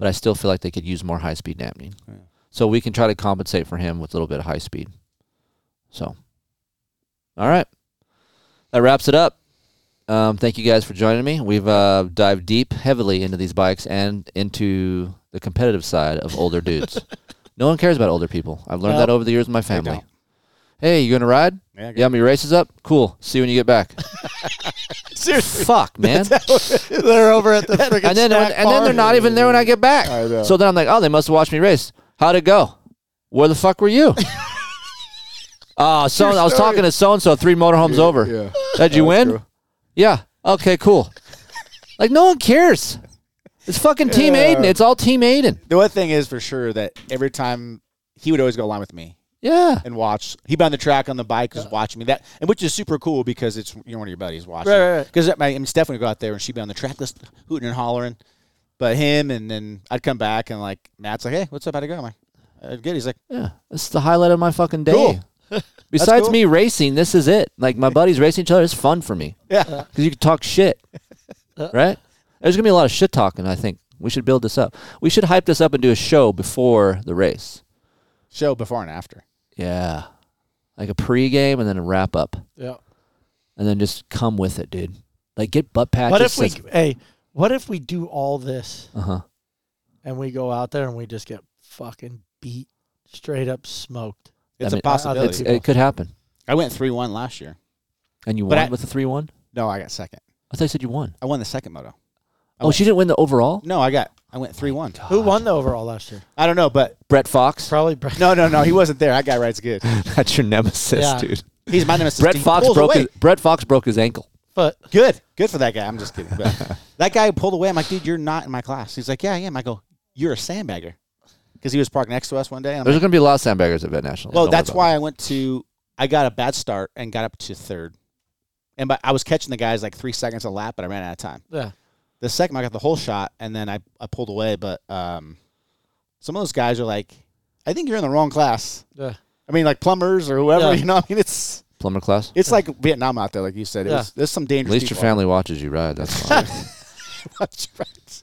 but I still feel like they could use more high speed damping. So we can try to compensate for him with a little bit of high speed. So, all right, that wraps it up. Um, thank you guys for joining me. We've uh, dived deep, heavily into these bikes and into the competitive side of older dudes. no one cares about older people. I've learned Nope. that over the years with my family. Don't. Hey, you gonna ride? Yeah, Yeah, my race is up. Cool. See you when you get back. Seriously. Fuck, man. They're over at the freaking and then snack and then they're not even there when I get back. I know. So then I'm like, oh, they must have watched me race. How'd it go? Where the fuck were you? Oh, so I was talking to so and so three motorhomes over. yeah. Did you win? true. Yeah. Okay, cool. like no one cares. It's fucking Team Yeah. Aiden. It's all Team Aiden. The one thing is for sure that every time he would always go along with me Yeah. and watch. He'd be on the track on the bike, was watching me. That and which is super cool because it's you're one of your buddies watching. Right, right, right. Because I mean, Steph would go out there and she'd be on the track, just hooting and hollering. But him and then I'd come back and like Matt's like, "Hey, what's up? How'd it go?" I'm like, uh, "Good." He's like, Yeah. This is the highlight of my fucking day. Cool. Besides cool. me racing, this is it. Like my buddies racing each other is fun for me. "Yeah, because you can talk shit, right? There's gonna be a lot of shit talking. I think we should build this up. We should hype this up and do a show before the race. show before and after." Yeah, like a pregame and then a wrap up, Yeah. and then just come with it, dude. Like get butt patches. What if we? Hey, what if we do all this Uh huh. and we go out there and we just get fucking beat, straight up smoked? It's I mean, a possibility. It's, it could happen. I went three one last year. And you But won I- with the three one. No, I got second. I thought you said you won. I won the second moto. I Oh, went- she didn't win the overall. No, I got. I went three one. Who won the overall last year? I don't know, but Brett Fox. Probably. Brett. no, no, no. He wasn't there. That guy rides good. That's your nemesis, Yeah. dude. He's my nemesis. Brett He Fox pulls broke away. his, Brett Fox broke his ankle. But Good, good for that guy. I'm just kidding. But that guy pulled away. I'm like, dude, you're not in my class. He's like, yeah, I am. I go, you're a sandbagger, because he was parked next to us one day. and I'm There's like, going to be a lot of sandbaggers at Vet National. well, Don't that's about why I went to. I got a bad start and got up to third, and but I was catching the guys like three seconds a lap, but I ran out of time. yeah, The second I got the whole shot, and then I, I pulled away. But um, some of those guys are like, I think you're in the wrong class. yeah. I mean, like plumbers or whoever. Yeah. You know, I mean, it's. Plumber class. it's like Vietnam out there, like you said. It Yeah. was, there's some dangerous. At least your people. family watches you ride. That's fine. That's right.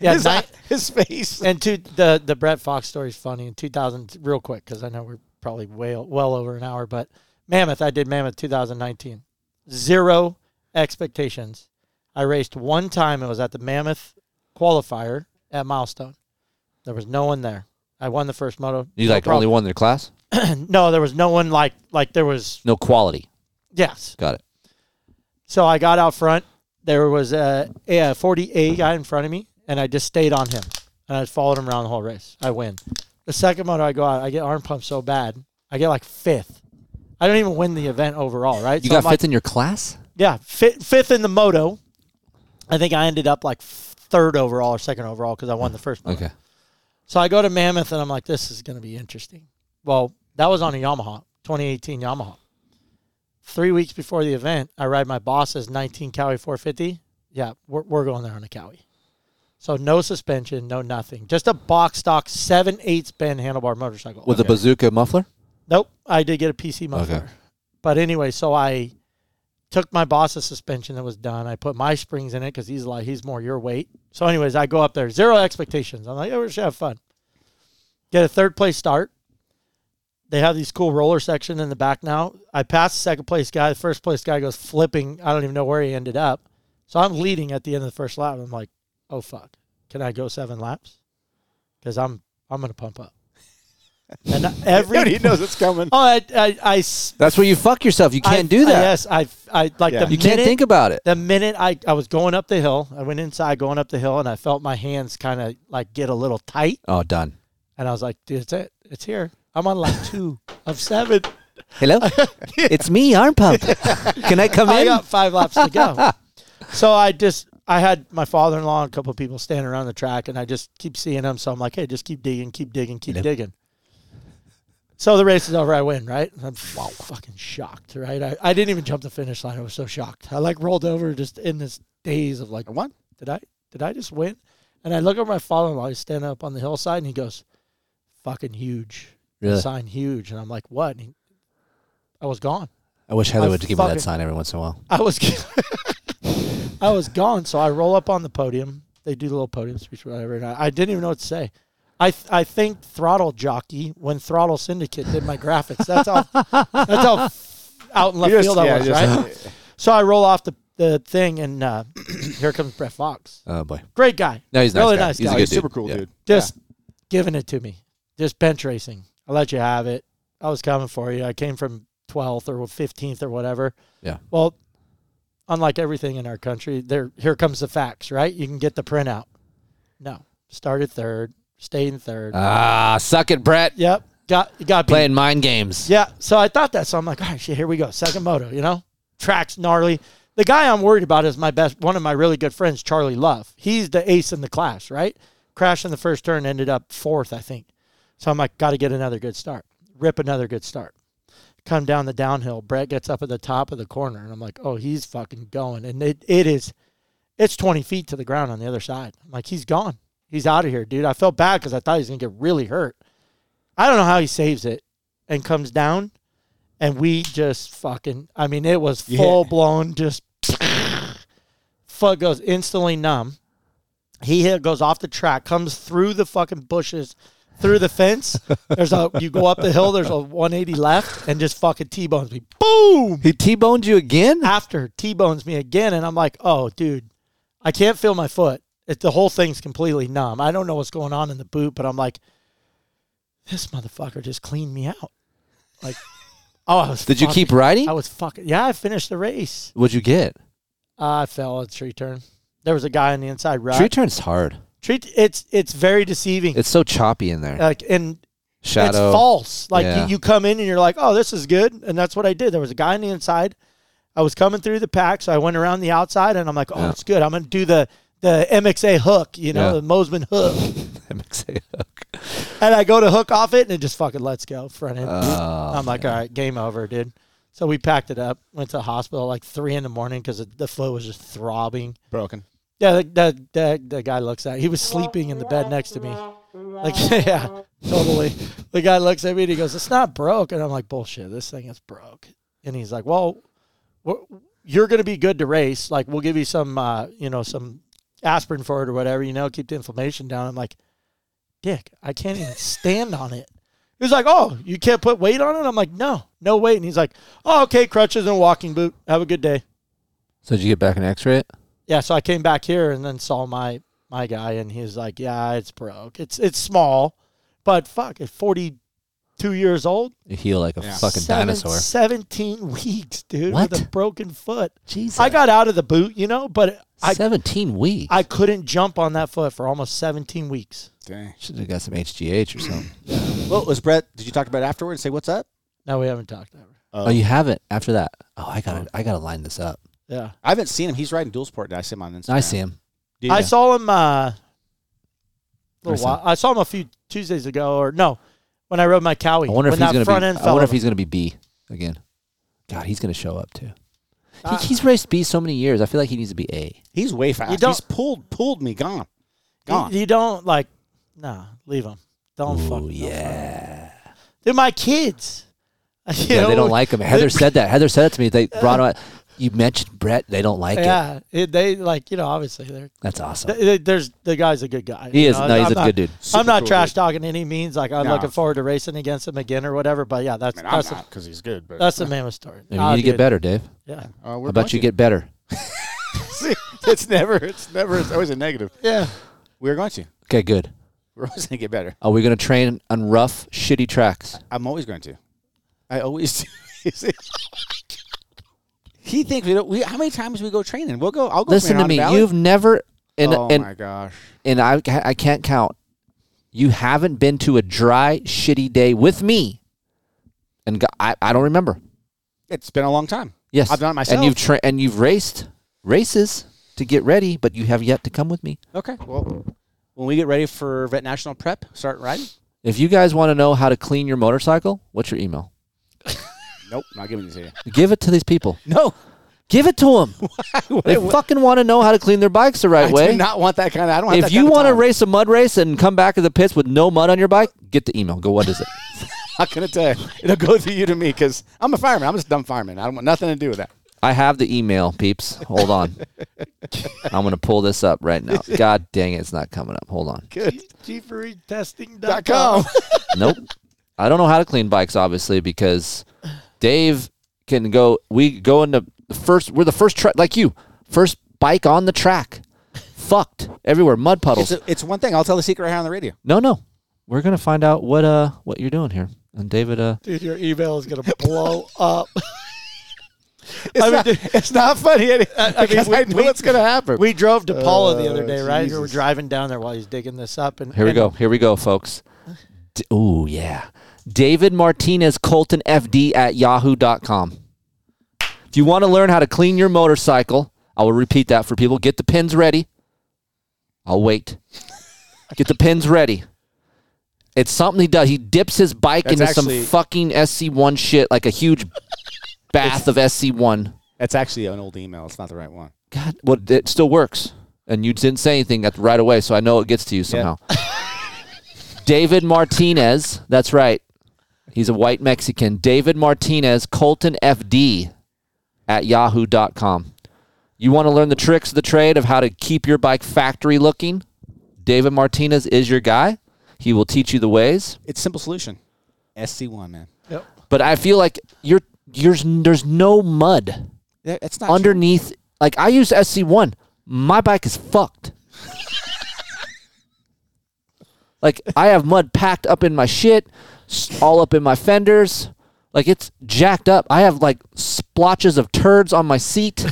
Yeah, his, ni- his face. and to the the Brett Fox story is funny. In 2000, real quick, because I know we're probably way well over an hour, but Mammoth, I did Mammoth 2019. Zero expectations. I raced one time. It was at the Mammoth qualifier at Milestone. There was no one there. I won the first moto. You no like only problem. one in their class? no, there was no one like like there was. No quality. Yes. Got it. So I got out front. There was a, a 40A guy in front of me, and I just stayed on him. And I followed him around the whole race. I win. The second moto I go out, I get arm pumped so bad. I get like fifth. I don't even win the event overall, right? You So got I'm like- fifth in your class? yeah, fifth, fifth in the moto. I think I ended up like third overall or second overall because I won the first moto. Okay. So I go to Mammoth and I'm like, this is going to be interesting. Well, that was on a Yamaha, 2018 Yamaha. Three weeks before the event, I ride my boss's 19 Kawi 450. Yeah, we're, we're going there on a Kawi. So no suspension, no nothing. Just a box stock 7 8 bend handlebar motorcycle. With a bazooka muffler? Nope, I did get a PC muffler. Okay. But anyway, so I took my boss's suspension that was done. I put my springs in it because he's like he's more your weight. So, anyways, I go up there, zero expectations. I'm like, oh, we should have fun. Get a third place start. They have these cool roller section in the back now. I pass the second place guy. The first place guy goes flipping. I don't even know where he ended up. So I'm leading at the end of the first lap. I'm like, oh fuck, can I go seven laps? Because I'm I'm gonna pump up. And every Nobody knows it's coming. Oh, I, I. That's where you fuck yourself. You can't I- do that. Yes, I, I like Yeah. the You can't think about it. The minute I, I was going up the hill, I went inside going up the hill, and I felt my hands kind of like get a little tight, Oh, done. and I was like, "Dude, it's it. It's here. I'm on like two of seven. Hello? it's me, arm pump. Can I come I in? got five laps to go. so I just I had my father in law and a couple of people standing around the track, and I just keep seeing them. So I'm like, hey, just keep digging, keep digging, keep Hello? digging. So the race is over. I win, right? I'm wow, fucking shocked, right? I, I didn't even jump the finish line. I was so shocked. I like rolled over just in this daze of like, what? did I did I just win? And I look at my father-in-law. He's standing up on the hillside, and he goes, "Fucking huge, The sign huge." And I'm like, "What?" And he, I was gone. I wish Heather I would give me that sign every once in a while. I was I was gone. So I roll up on the podium. They do the little podium speech, whatever. And I, I didn't even know what to say. I th- I think Throttle Jockey when Throttle Syndicate did my graphics. That's how that's how out in left just- field I yeah, was, just- right? So I roll off the, the thing, and uh, here comes Brett Fox. Oh boy. Great guy. No, he's a nice really guy. nice He's a guy. good He's dude. super cool, Yeah. dude. Just giving it to me. Just bench racing. I let you have it. I was coming for you. I came from 12th or 15th or whatever. Yeah. Well, unlike everything in our country, there here comes the facts, right? You can get the printout. No. Started third, stayed in third. Ah, suck it, Brett. yep. Got got beat. Playing mind games. Yeah. So I thought that. So I'm like, all right, shit, here we go. Second moto, you know? Tracks gnarly. The guy I'm worried about is my best one of my really good friends, Charlie Love. He's the ace in the class, right? Crashed in the first turn, ended up fourth, I think. So I'm like, gotta get another good start. Rip another good start. Come down the downhill. Brett gets up at the top of the corner, and I'm like, oh, he's fucking going. And it, it is it's 20 feet to the ground on the other side. I'm like, he's gone. He's out of here, dude. I felt bad because I thought he was going to get really hurt. I don't know how he saves it and comes down, and we just fucking, I mean, it was Yeah. full blown, just foot goes instantly numb. He hit, goes off the track, comes through the fucking bushes, through the fence. There's a, you go up the hill, there's a 180 left, and just fucking T bones me. Boom! He T-boned you again? after T-bones me again, and I'm like, oh, dude, I can't feel my foot. It, the whole thing's completely numb. I don't know what's going on in the boot, but I'm like, this motherfucker just cleaned me out. Like, oh, I was. Did you keep riding? I was fucking. Yeah, I finished the race. What'd you get? I fell at tree turn. There was a guy on the inside right. Tree turn's hard. Tree. It's it's very deceiving. It's so choppy in there. like and Shadow. it's false. Like Yeah. you, you come in and you're like, oh, this is good, and that's what I did. There was a guy on the inside. I was coming through the pack, so I went around the outside, and I'm like, oh, Yeah. it's good. I'm gonna do the the MXA hook, you know, Yeah. the Mosman hook, MXA hook. and I go to hook off it, and it just fucking lets go front end. Oh, I'm like, all right, game over, dude. So we packed it up, went to the hospital like three in the morning because the foot was just throbbing. Broken. Yeah, the, the, the, the guy looks at He was sleeping in the bed next to me. Like, yeah, totally. The guy looks at me and he goes, It's not broke. And I'm like, Bullshit, this thing is broke. And he's like, Well, wh- you're going to be good to race. Like, we'll give you some, uh, you know, some aspirin for it or whatever, you know, keep the inflammation down. I'm like, Dick, I can't even stand on it. He was like, Oh, you can't put weight on it? I'm like, No, no weight. And he's like, Oh, okay, crutches and a walking boot. Have a good day. So did you get back and X-ray it? Yeah, so I came back here and then saw my my guy, and he's like, "Yeah, it's broke. It's it's small, but fuck, it's forty two years old, You heal like a Yeah. fucking Seven- dinosaur. seventeen weeks, dude, What? with a broken foot. Jesus. I got out of the boot, you know, but I 17 weeks. I couldn't jump on that foot for almost seventeen weeks. Dang. should have got some HGH or something. Well, was Brett? Did you talk about it afterwards? and Say what's up? No, we haven't talked ever. oh, you haven't after that. Oh, I got to I got to line this up. Yeah, I haven't seen him. He's riding dual sport. I see him on Instagram. I see him. Did I you? saw him. Uh, little Where's while. I saw him a few Tuesdays ago, or no, when I rode my Kawi. I wonder if when he's that going front to end be I fell wonder if he's going to be B again. God, he's going to show up too. Uh, he, he's raced B so many years. I feel like he needs to be A. He's way fast. don't- He's pulled pulled me. Gone. Gone. you don't like, nah, leave him. Don't fuck. Ooh, don't yeah. fuck. They're my kids. You Yeah, they don't like him. Heather said that. Heather said it to me. They brought him. Out. You mentioned Brett. They don't like it. Yeah, they like you know. Obviously, they're. That's awesome. th- th- There's the guy's a good guy. He is. know, No, he's I'm a not- good dude. I'm not cool trash dude. talking any means. Like I'm No. looking forward to racing against him again or whatever. But yeah, that's I mean, that's because he's good. But that's the Mammoth story. Maybe Ah, you need to get better, Dave. Yeah, uh, How about you get better? to. it's never. It's never. It's always a negative. yeah. We're going to. Okay, good. We're always going to get better. Are we going to train on rough, shitty tracks? I'm always going to. I always do. He thinks we don't. We, how many times we go training? We'll go. I'll go. Listen to me. Valley. You've never, and oh and my gosh. and I I can't count. You haven't been to a dry, shitty day with me, and I I don't remember. It's been a long time. Yes, I've done it myself. and you've tra- and you've raced races to get ready, but you have yet to come with me. Okay. Well, when we get ready for Vet National Prep, start riding. If you guys want to know how to clean your motorcycle, what's your email? Nope, not giving it to you. Give it to these people. No, Give it to them. They fucking want to know how to clean their bikes the right I way. do not want that kind of. I don't. Have if that you kind want to time. race a mud race and come back to the pits with no mud on your bike, get the email. Go, what is it? I'm not gonna tell you. It'll go through you to me because I'm a fireman. I'm just a dumb fireman. I don't want nothing to do with that. I have the email, peeps. Hold on. I'm going to pull this up right now. God dang it, it's not coming up. Hold on. Good. G4testing.com. Nope. I don't know how to clean bikes, obviously, because Dave can go. We go into the first. We're the first track, like you, first bike on the track. Fucked everywhere, mud puddles. It's, a, it's one thing. I'll tell the secret right here on the radio. no, no. We're gonna find out what uh what you're doing here. And David, uh, Dude, your email is gonna blow up. It's, I mean, not, dude- it's not funny Eddie, I mean, because we- I know we- what's gonna happen. We drove to Pala the other Oh, day, right? We were driving down there while he's digging this up, and here we and go. Here we go, folks. D- Ooh, yeah. David Martinez Colton FD at yahoo.com. If you want to learn how to clean your motorcycle, I will repeat that for people. Get the pins ready. I'll wait. Get the pins ready. It's something he does. He dips his bike That's into actually- some fucking SC1 shit, like a huge bath of SC1. That's actually an old email. It's not the right one. God, well, it still works. And you didn't say anything right away, so I know it gets to you somehow. David Martinez, that's right. He's a white Mexican. David Martinez, Colton FD at yahoo.com. You want to learn the tricks of the trade of how to keep your bike factory looking? David Martinez is your guy. He will teach you the ways. It's simple solution. SC1 man. Yep. But I feel like you're, you're there's no mud Yeah, It's not underneath. Like I use SC1. My bike is fucked. like I have mud packed up in my shit, all up in my fenders. Like it's jacked up. I have like splotches of turds on my seat.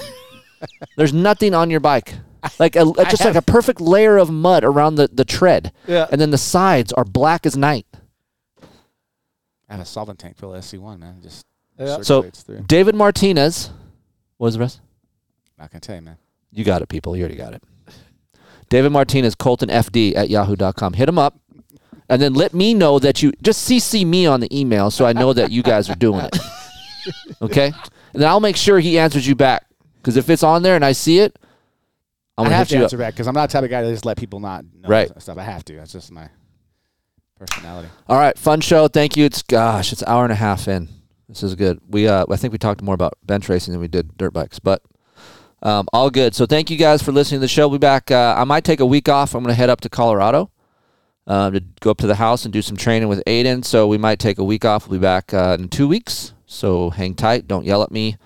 There's nothing on your bike. Like a, just like a perfect layer of mud around the, the tread. Yeah. And then the sides are black as night. I have a solvent tank full of SC1 man. Just Yeah. So through. David Martinez, what was the rest? Not gonna tell you, man. You got it, people. You already got it. David Martinez, Colton FD at yahoo.com. Hit him up. And then let me know that you just CC me on the email so I know that you guys are doing it. Okay? And then I'll make sure he answers you back. Because if it's on there and I see it, I'm I to have hit to you answer up. back because I'm not the type of guy that just let people not know Right. stuff. I have to. That's just my personality. All right, fun show. Thank you. It's gosh, it's an hour and a half in. This is good. We uh, I think we talked more about bench racing than we did dirt bikes, but um, all good. So thank you guys for listening to the show. We'll be back. Uh, I might take a week off. I'm going to head up to Colorado um, to go up to the house and do some training with Aiden. So we might take a week off. We'll be back uh, in two weeks. So hang tight. Don't yell at me.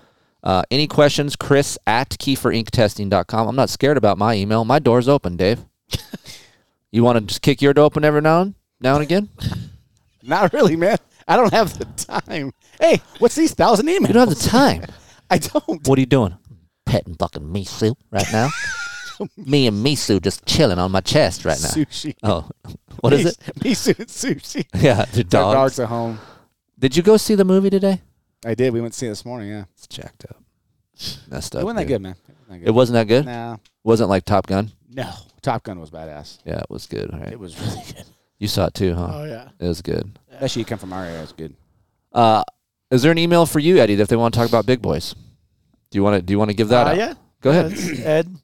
Uh, any questions? Chris at KeeferIncTesting.com. I'm not scared about my email. My door's open, Dave. you want to just kick your door open every now and now and again? Not really, man. I don't have the time. Hey, what's these thousand emails? You don't have the time. I don't. What are you doing? Petting fucking Misu right now. Me and Misu just chilling on my chest right now. Sushi. Oh, what is it? Misu and sushi. Yeah, the Our dogs. dogs at home. Did you go see the movie today? I did. We went to see it this morning. Yeah, It's checked up. Messed it wasn't that dude. good, man. It wasn't that good. It wasn't that good. No, Wasn't like Top Gun. no. Top Gun was badass. Yeah, it was good. All right. It was really good. You saw it too, huh? Oh yeah. It was good. Especially you come from our area. It's good. Uh, is there an email for you, Eddie, if they want to talk about big boys? Do you want to? Do you want to give that? Uh, out? yeah. Go ahead. It's Ed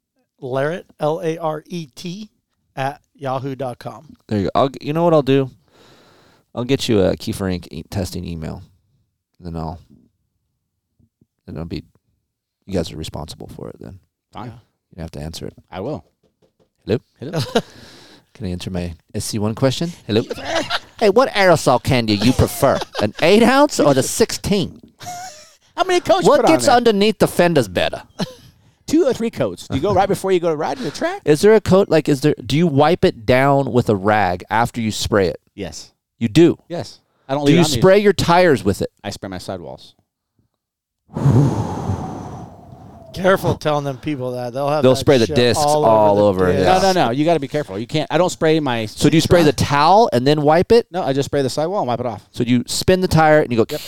Larrett L A R E T at yahoo.com. There you go. I'll, you know what I'll do? I'll get you a Keefer Inc. e- testing email. And then I'll. Then it'll be. You guys are responsible for it then. Fine. You have to answer it. I will. Hello? Hello. Can I answer my SC1 question? Hello? hey, what aerosol can do you prefer? An 8 ounce or the 16? How many coats? What put on gets there? underneath the fenders better? Two or three coats. Do you go right before you go to ride in the track? Is there a coat like is there do you wipe it down with a rag after you spray it? Yes. You do. Yes. I don't Do leave you it on me. spray your tires with it? I spray my sidewalls. Careful telling them people that they'll have They'll spray the shit discs all all over. over, the yeah. No, no, no. You got to be careful. You can't. I don't spray my. So do you spray the towel and then wipe it? No, I just spray the sidewall and wipe it off. So you spin the tire and you go Yep.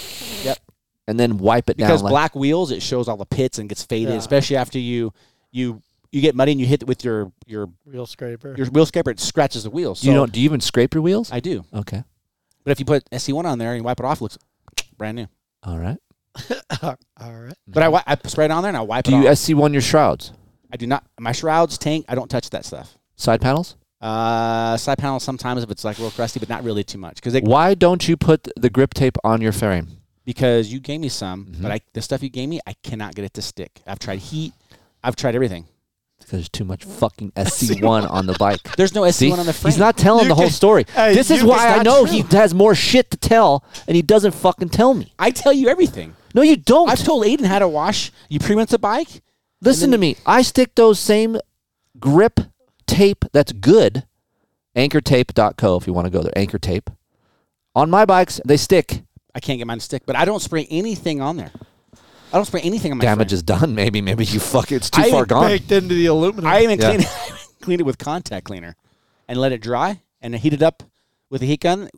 Yep. and then wipe it Because down. Because black wheels, it shows all the pits and gets faded, Yeah. especially after you you you get muddy and you hit it with your your Wheel scraper. your wheel scraper. It scratches the wheels. So you don't do you even scrape your wheels? I do. okay. But if you put SC1 on there and you wipe it off, it looks brand new. All right. All right. But I, I spray it on there and I wipe Do it Do you off. SC1 your shrouds? I do not. My shrouds, tank, I don't touch that stuff. Side panels? Uh, side panels sometimes if it's like real crusty, but not really too much because Why don't you put the grip tape on your frame? Because you gave me some, Mm-hmm. but I the stuff you gave me, I cannot get it to stick. I've tried heat, I've tried everything. Because there's too much fucking SC1 on the bike. There's no SC1 See? on the frame. He's not telling You the whole story. Hey, this is why I know true. he has more shit to tell, and he doesn't fucking tell me. I tell you everything. No, you don't. I've told Aiden how to wash. You pre-rinse a bike. Listen to me. I stick those same grip tape that's good, anchortape.co if you want to go there, anchor tape. On my bikes, they stick. I can't get mine to stick, but I don't spray anything on there. I don't spray anything on my Damage frame. is done. Maybe, maybe you fuck. It's too I far even gone. Baked into the aluminum. I even Yeah. clean it, clean it with contact cleaner and let it dry and heat it up with a heat gun.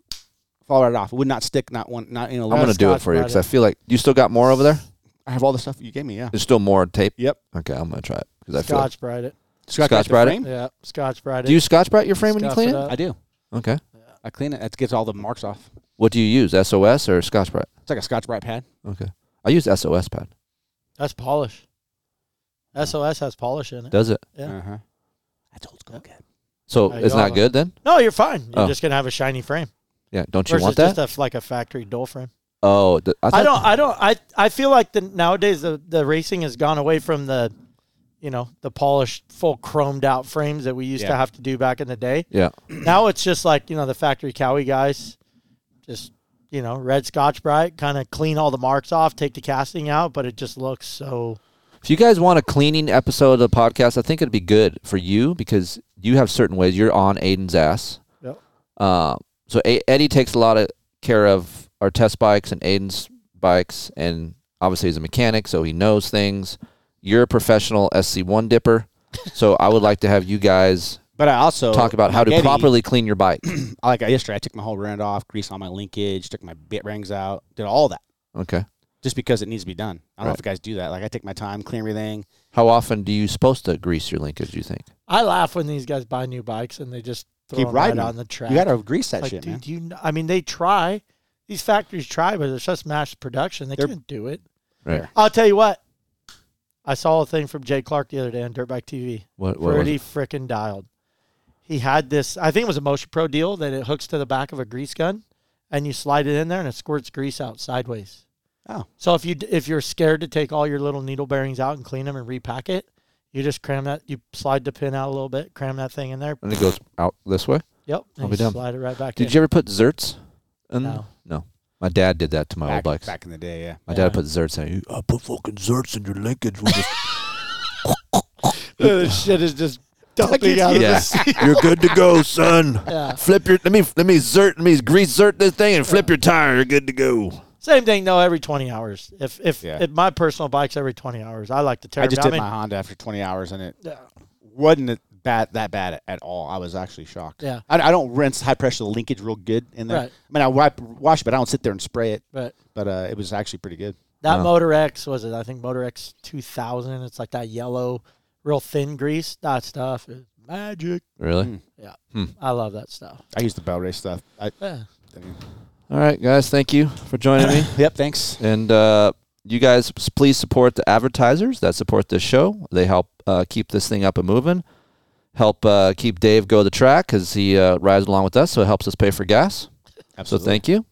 Fall right off. It would not stick. Not one. Not in a. I'm gonna do it Scotch for you because I it. feel like you still got more over there. I have all the stuff you gave me. Yeah. There's still more tape. Yep. Okay, I'm gonna try it because I feel. Scotch Brite it. Scotch, Scotch Brite Brite it? frame? Yeah, Scotch Brite it. do you Scotch Brite your frame when you Scuff clean it it? up. I do. Okay. I clean it. That gets all the marks off. What do you use? SOS or Scotch Brite? It's like a Scotch Brite pad. Okay. I use SOS pad. That's polish. SOS has polish in it. Does it? Yeah. Uh huh. That's old school. Again. So Uh, it's you'll not have a- good then? No, you're fine. You're Oh. just gonna have a shiny frame. Yeah. Don't you Versus want just that? a f like a factory dual frame. oh, th- I, I thought- don't. I don't. I I feel like the nowadays the the racing has gone away from the, you know, the polished full chromed out frames that we used to Yeah. have to do back in the day. Yeah. Now it's just like you know the factory Kawi guys, just you know red Scotch Brite, kind of clean all the marks off, take the casting out, but it just looks so. If you guys want a cleaning episode of the podcast, I think it'd be good for you because you have certain ways. You're on Aiden's ass. Yep. Uh, so a- Eddie takes a lot of care of our test bikes and Aiden's bikes, and obviously he's a mechanic, so he knows things. You're a professional SC1 dipper, so I would like to have you guys But I also talk about how to like properly clean your bike. Like yesterday, I took my whole rear end off, greased all my linkage, took my bit rings out, did all that Okay. just because it needs to be done. I don't know Right. if you guys do that. Like I take my time, clean everything. How often do you supposed to grease your linkage? Do you think? I laugh when these guys buy new bikes and they just throw Keep them riding right on the track. You got to grease that like, shit, dude, man. you. kn- I mean, they try. These factories try, but it's just mass production. They They're- can't do it. Right. I'll tell you what. I saw a thing from Jay Clark the other day on Dirtbike TV. What? what was Pretty it? freaking dialed. He had this. I think it was a Motion Pro deal that it hooks to the back of a grease gun, and you slide it in there, and it squirts grease out sideways. Oh. So if you if you're scared to take all your little needle bearings out and clean them and repack it, you just cram that. You slide the pin out a little bit, cram that thing in there. And it goes out this way. Yep. I'll And be you damned. slide it right back Did in. you ever put zerts? In? No. No. My dad did that to my old back, bikes. back in the day, yeah. My Yeah. dad put zerts in. I put fucking zerts in your linkage. With this shit is just dumping out of yeah, the seat. you're good to go, son. Yeah. Flip your let me let me zert let me grease zert this thing and flip your tire. You're good to go. Same thing though. Every twenty hours. If if, Yeah. if my personal bike's every twenty hours, I like to tear. I just them did down. my Honda after 20 hours, and it Yeah. wasn't it bad that bad at all. I was actually shocked. Yeah. I, I don't rinse high pressure linkage real good in there. Right. I mean, I wipe wash, but I don't sit there and spray it. But But uh, it was actually pretty good. that Wow. Motorex was it? I think Motorex two thousand. It's like that yellow, real thin grease. That stuff is magic. Really? Mm. Yeah, Hmm. I love that stuff. I use the Bel-Ray stuff. I, Yeah. I mean, All right, guys. Thank you for joining me. yep. Thanks. And uh, you guys, please support the advertisers that support this show. They help uh, keep this thing up and moving. Help uh, keep Dave go the track because he uh, rides along with us, so it helps us pay for gas. Absolutely. So thank you.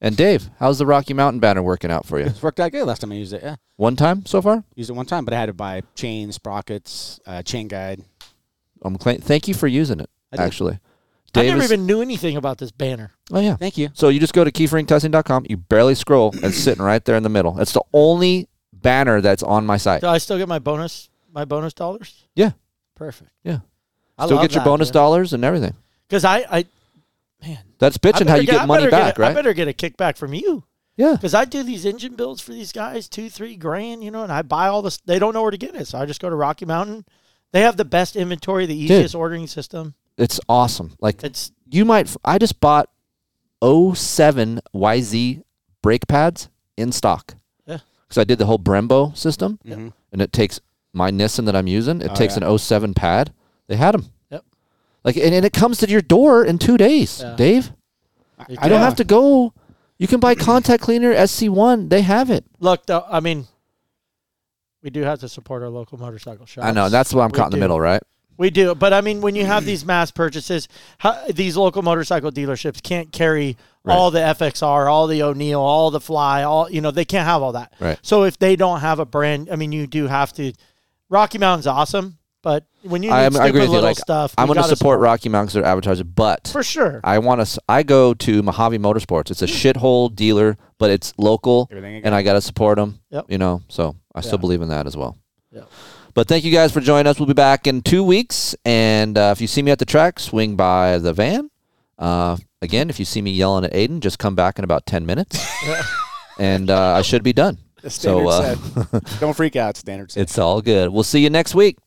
And Dave, how's the Rocky Mountain banner working out for you? It's worked out good last time I used it. Yeah. One time so far. Used it one time, but I had to buy chain sprockets, uh, chain guide. I'm cla- thank you for using it. I did. Actually, I never is- even knew anything about this banner. Oh yeah. Thank you. So you just go to KeeferIncTesting.com. You barely scroll. and It's sitting right there in the middle. It's the only banner that's on my site. Do I still get my bonus my bonus dollars? Yeah. Perfect. Yeah. I Still love get your that, bonus dude. dollars and everything. Because I, I, man, That's bitching how you I get money better back, a- right? I better get a kickback from you. Yeah. Because I do these engine builds for these guys, two, three grand, you know, and I buy all this. They don't know where to get it. So I just go to Rocky Mountain. They have the best inventory, the easiest ordering system. It's awesome. Like It's you might. I just bought 07 YZ brake pads in stock. Yeah. Because I did the whole Brembo system, Mhm. and it takes my Nissin that I'm using. It Oh, takes yeah. an 07 pad. They had them. Like and, and it comes to your door in two days, Yeah. Dave. You I don't can. have to go. You can buy contact cleaner SC1. They have it. Look, though, I mean, we do have to support our local motorcycle shops. I know. That's why I'm We caught in the do. middle, right? We do, but I mean, when you have these mass purchases, how, these local motorcycle dealerships can't carry all the FXR, all the O'Neill, all the Fly, all you know, they can't have all that. Right. So if they don't have a brand, I mean, you do have to. Rocky Mountain's awesome, but when you need I, am- I stupid agree with you. little Like, stuff, I'm we going to gotta support Rocky Mountain because they're advertisers, but for sure. I want to. I go to Mojave Motorsports. It's a shithole dealer, but it's local, Everything you and I got to support them. Yep. You know, so I still believe in that as well. Yeah. But thank you guys for joining us. We'll be back in two weeks, and uh, if you see me at the track, swing by the van. Uh, again, if you see me yelling at Aiden, just come back in about ten minutes, and uh, I should be done. The So standard uh, set. Don't freak out. Standard set. it's all good. We'll see you next week.